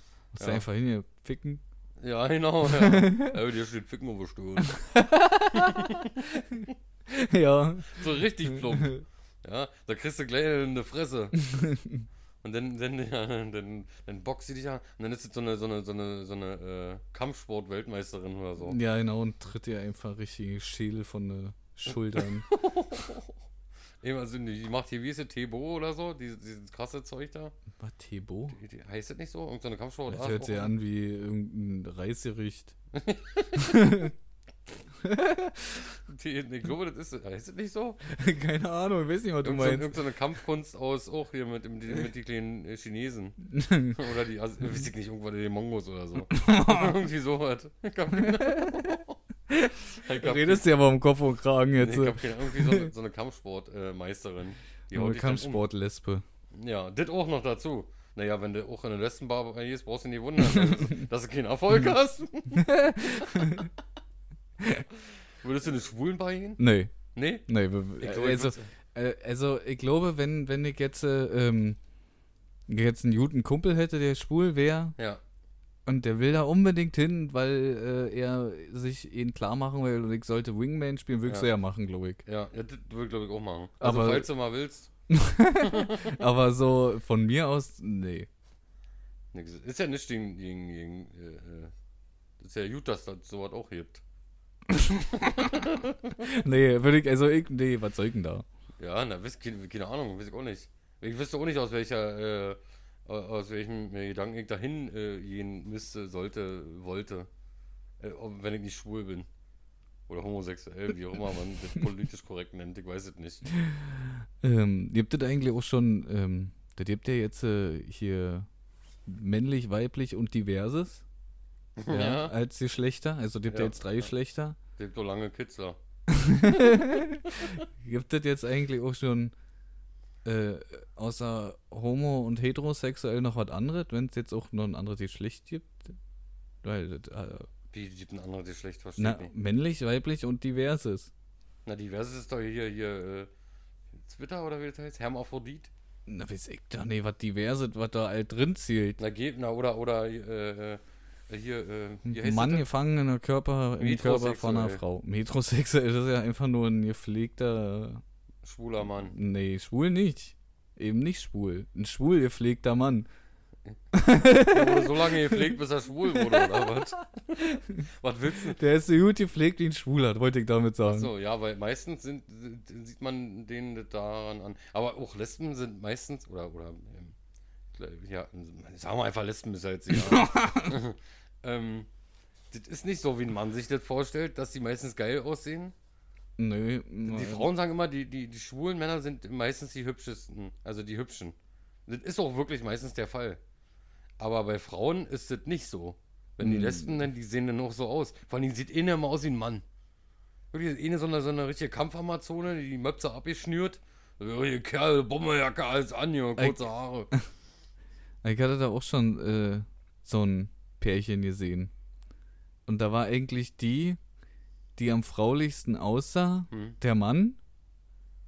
Ja. einfach hin hier ficken. Ja, genau, ja. ja dir steht Ficken auf der ja. So richtig plump. Ja, da kriegst du gleich eine Fresse. Und dann, dann, ja, dann, dann boxt sie dich an. Und dann ist es so eine, so eine, so eine, so eine äh, Kampfsport-Weltmeisterin oder so. Ja, genau, und tritt dir einfach richtig Schädel von den Schultern. Eben, also die macht hier, wie ist es, Tebo oder so? Dieses, dieses krasse Zeug da. Was, Tebo? Die, die, heißt das nicht so? Irgend so eine Kampfsport? Das hört sich an wie irgendein Reisgericht. Die, ich glaube, das ist, heißt das nicht so? Keine Ahnung, ich weiß nicht, was du Irgend so, meinst. irgend so eine Kampfkunst aus, auch hier mit, die, mit die kleinen äh, Chinesen. oder die, also, weiß ich nicht, irgendwann die Mongos oder so. Irgendwie sowas. Ich Ich Du redest ja aber im Kopf und Kragen Nee, jetzt. ich hab keine, irgendwie so eine, so eine Kampfsportmeisterin. die haut Eine dann um. Ja, das auch noch dazu. Naja, wenn du auch in der Lesbenbar gehst, brauchst du nicht wundern, dass, du keinen Erfolg hast. Würdest du eine Schwulenbar gehen? Nee, Nee? nee. Ich glaube, also, ich äh, also, ich glaube, wenn, wenn ich jetzt, äh, ähm, jetzt einen guten Kumpel hätte, der schwul wäre, ja. Und der will da unbedingt hin, weil äh, er sich ihn klar machen will und ich sollte Wingman spielen, würdest Ja. du ja machen, glaube ich. Ja, ja das würde ich glaube ich auch machen. Also, Aber- falls du mal willst. Aber so von mir aus, nee. Ist ja nicht gegen. gegen, gegen äh, äh, ist ja gut, dass das sowas auch gibt. Nee, würde ich, also ich, nee, was soll ich denn da? Ja, na, wisst, keine, keine Ahnung, weiß ich auch nicht. Ich wüsste auch nicht, aus welcher, äh, aus welchem Gedanken ich dahin äh, gehen müsste, sollte, wollte. Äh, wenn ich nicht schwul bin. Oder homosexuell, wie auch immer man das politisch korrekt nennt, ich weiß es nicht. Ähm, gibt es eigentlich auch schon, ähm, da gibt ja jetzt äh, hier männlich, weiblich und diverses ja, als Geschlechter. Also gibt ja, Ja, jetzt drei ja. Geschlechter. Gibt so lange Kitzler. Gibt es jetzt eigentlich auch schon äh, außer homo und heterosexuell noch was anderes, wenn es jetzt auch noch ein anderes Geschlecht gibt? Weil, äh, Wie gibt ein anderes Geschlecht, versteht na, nicht. männlich, weiblich und diverses. Na, diverses ist doch hier, hier, äh, Twitter oder wie das heißt? Hermaphrodit? Na, weiß ich doch nicht, was diverses, was da halt drin zielt. Na, geht, na, oder, oder, äh, äh, hier, äh, heißt Mann das? gefangen in der Körper, im Körper von einer. Frau. Metrosexuell, ist ja einfach nur ein gepflegter. Schwuler Mann. Nee, schwul nicht. Eben nicht schwul. Ein schwul gepflegter Mann. Der wurde so lange gepflegt, bis er schwul wurde, oder was? was willst du? Der ist so gut gepflegt wie ein Schwuler, wollte ich damit sagen. So, ja, weil meistens sind, sieht man das daran an. Aber auch Lesben sind meistens, oder, oder, ähm, ja, sagen wir einfach Lesben ist ja jetzt egal. ähm, das ist nicht so, wie ein Mann sich das vorstellt, dass die meistens geil aussehen. Nö. Die Frauen sagen immer, die, die, die schwulen Männer sind meistens die hübschesten, also die hübschen. Das ist auch wirklich meistens der Fall. Aber bei Frauen ist das nicht so. Wenn die Hm. Lesben, dann, die sehen dann auch so aus. Vor allem sieht eine immer aus wie ein Mann. Wirklich, eine so eine, so eine richtige Kampfamazone, die die Möpse abgeschnürt. So, hier Kerl, Bomberjacke, alles an, hier, kurze Haare. Ich hatte da auch schon äh, so ein Pärchen gesehen. Und da war eigentlich die, die am fraulichsten aussah, Hm. der Mann.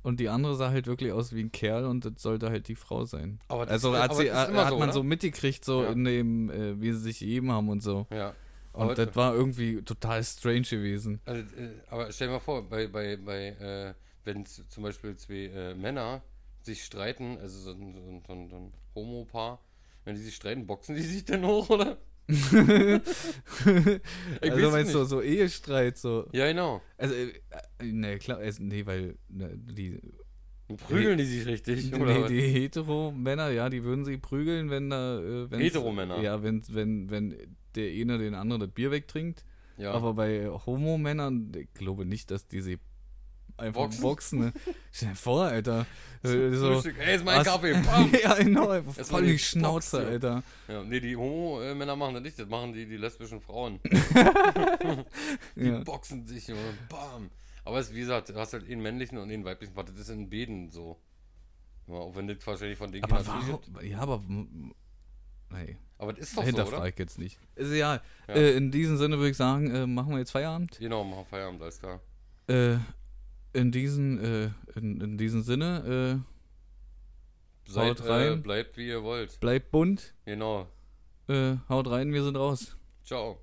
Und die andere sah halt wirklich aus wie ein Kerl und das sollte halt die Frau sein. Aber das Also hat, aber sie, das hat, so, man oder? so mitgekriegt, so Ja. in dem, äh, wie sie sich gegeben haben und so. Ja. Und Aber, das war irgendwie total strange gewesen. also, äh, aber stell dir mal vor, bei, bei, bei äh, wenn zum Beispiel zwei äh, Männer sich streiten, also so, ein- so, ein- so, ein- so ein Homo-Paar, wenn die sich streiten, boxen die sich dann hoch, oder? Also meinst du, so Ehestreit, so. Ja, genau. Also, äh, ne, klar, also, nee, weil ne, die, prügeln die sich richtig, oder? nee, die Hetero-Männer, ja, die würden sie prügeln, wenn da, äh, Hetero-Männer? Ja, wenn, wenn, wenn der eine den anderen das Bier wegtrinkt. ja. Aber bei Homo-Männern, ich glaube nicht, dass die sie einfach Boxen? boxen. ne? Stell dir vor, Alter. Äh, so, Frühstück. Hey, ist mein was- Kaffee. Ja, genau, einfach Erst voll die Schnauze, Box, ja. Alter. Ja, nee, die Homo-Männer machen das nicht, das machen die, die lesbischen Frauen. Die Ja. boxen sich und bam. Aber es ist, wie gesagt, du hast halt einen männlichen und einen weiblichen Part. Das ist in Beden so. Ja, auch wenn das wahrscheinlich von denen Aber warum? Ja, aber. Nee, Aber das ist doch so, hinterfrage oder? ich jetzt nicht. Also, ja, Ja. Äh, in diesem Sinne würde ich sagen, äh, machen wir jetzt Feierabend. Genau, machen Feierabend, alles klar. Äh, in diesen, äh, in, in diesem Sinne, Seid, Haut äh, rein. bleibt wie ihr wollt. äh, bleibt bunt, Genau. äh, haut rein, wir sind raus. Ciao.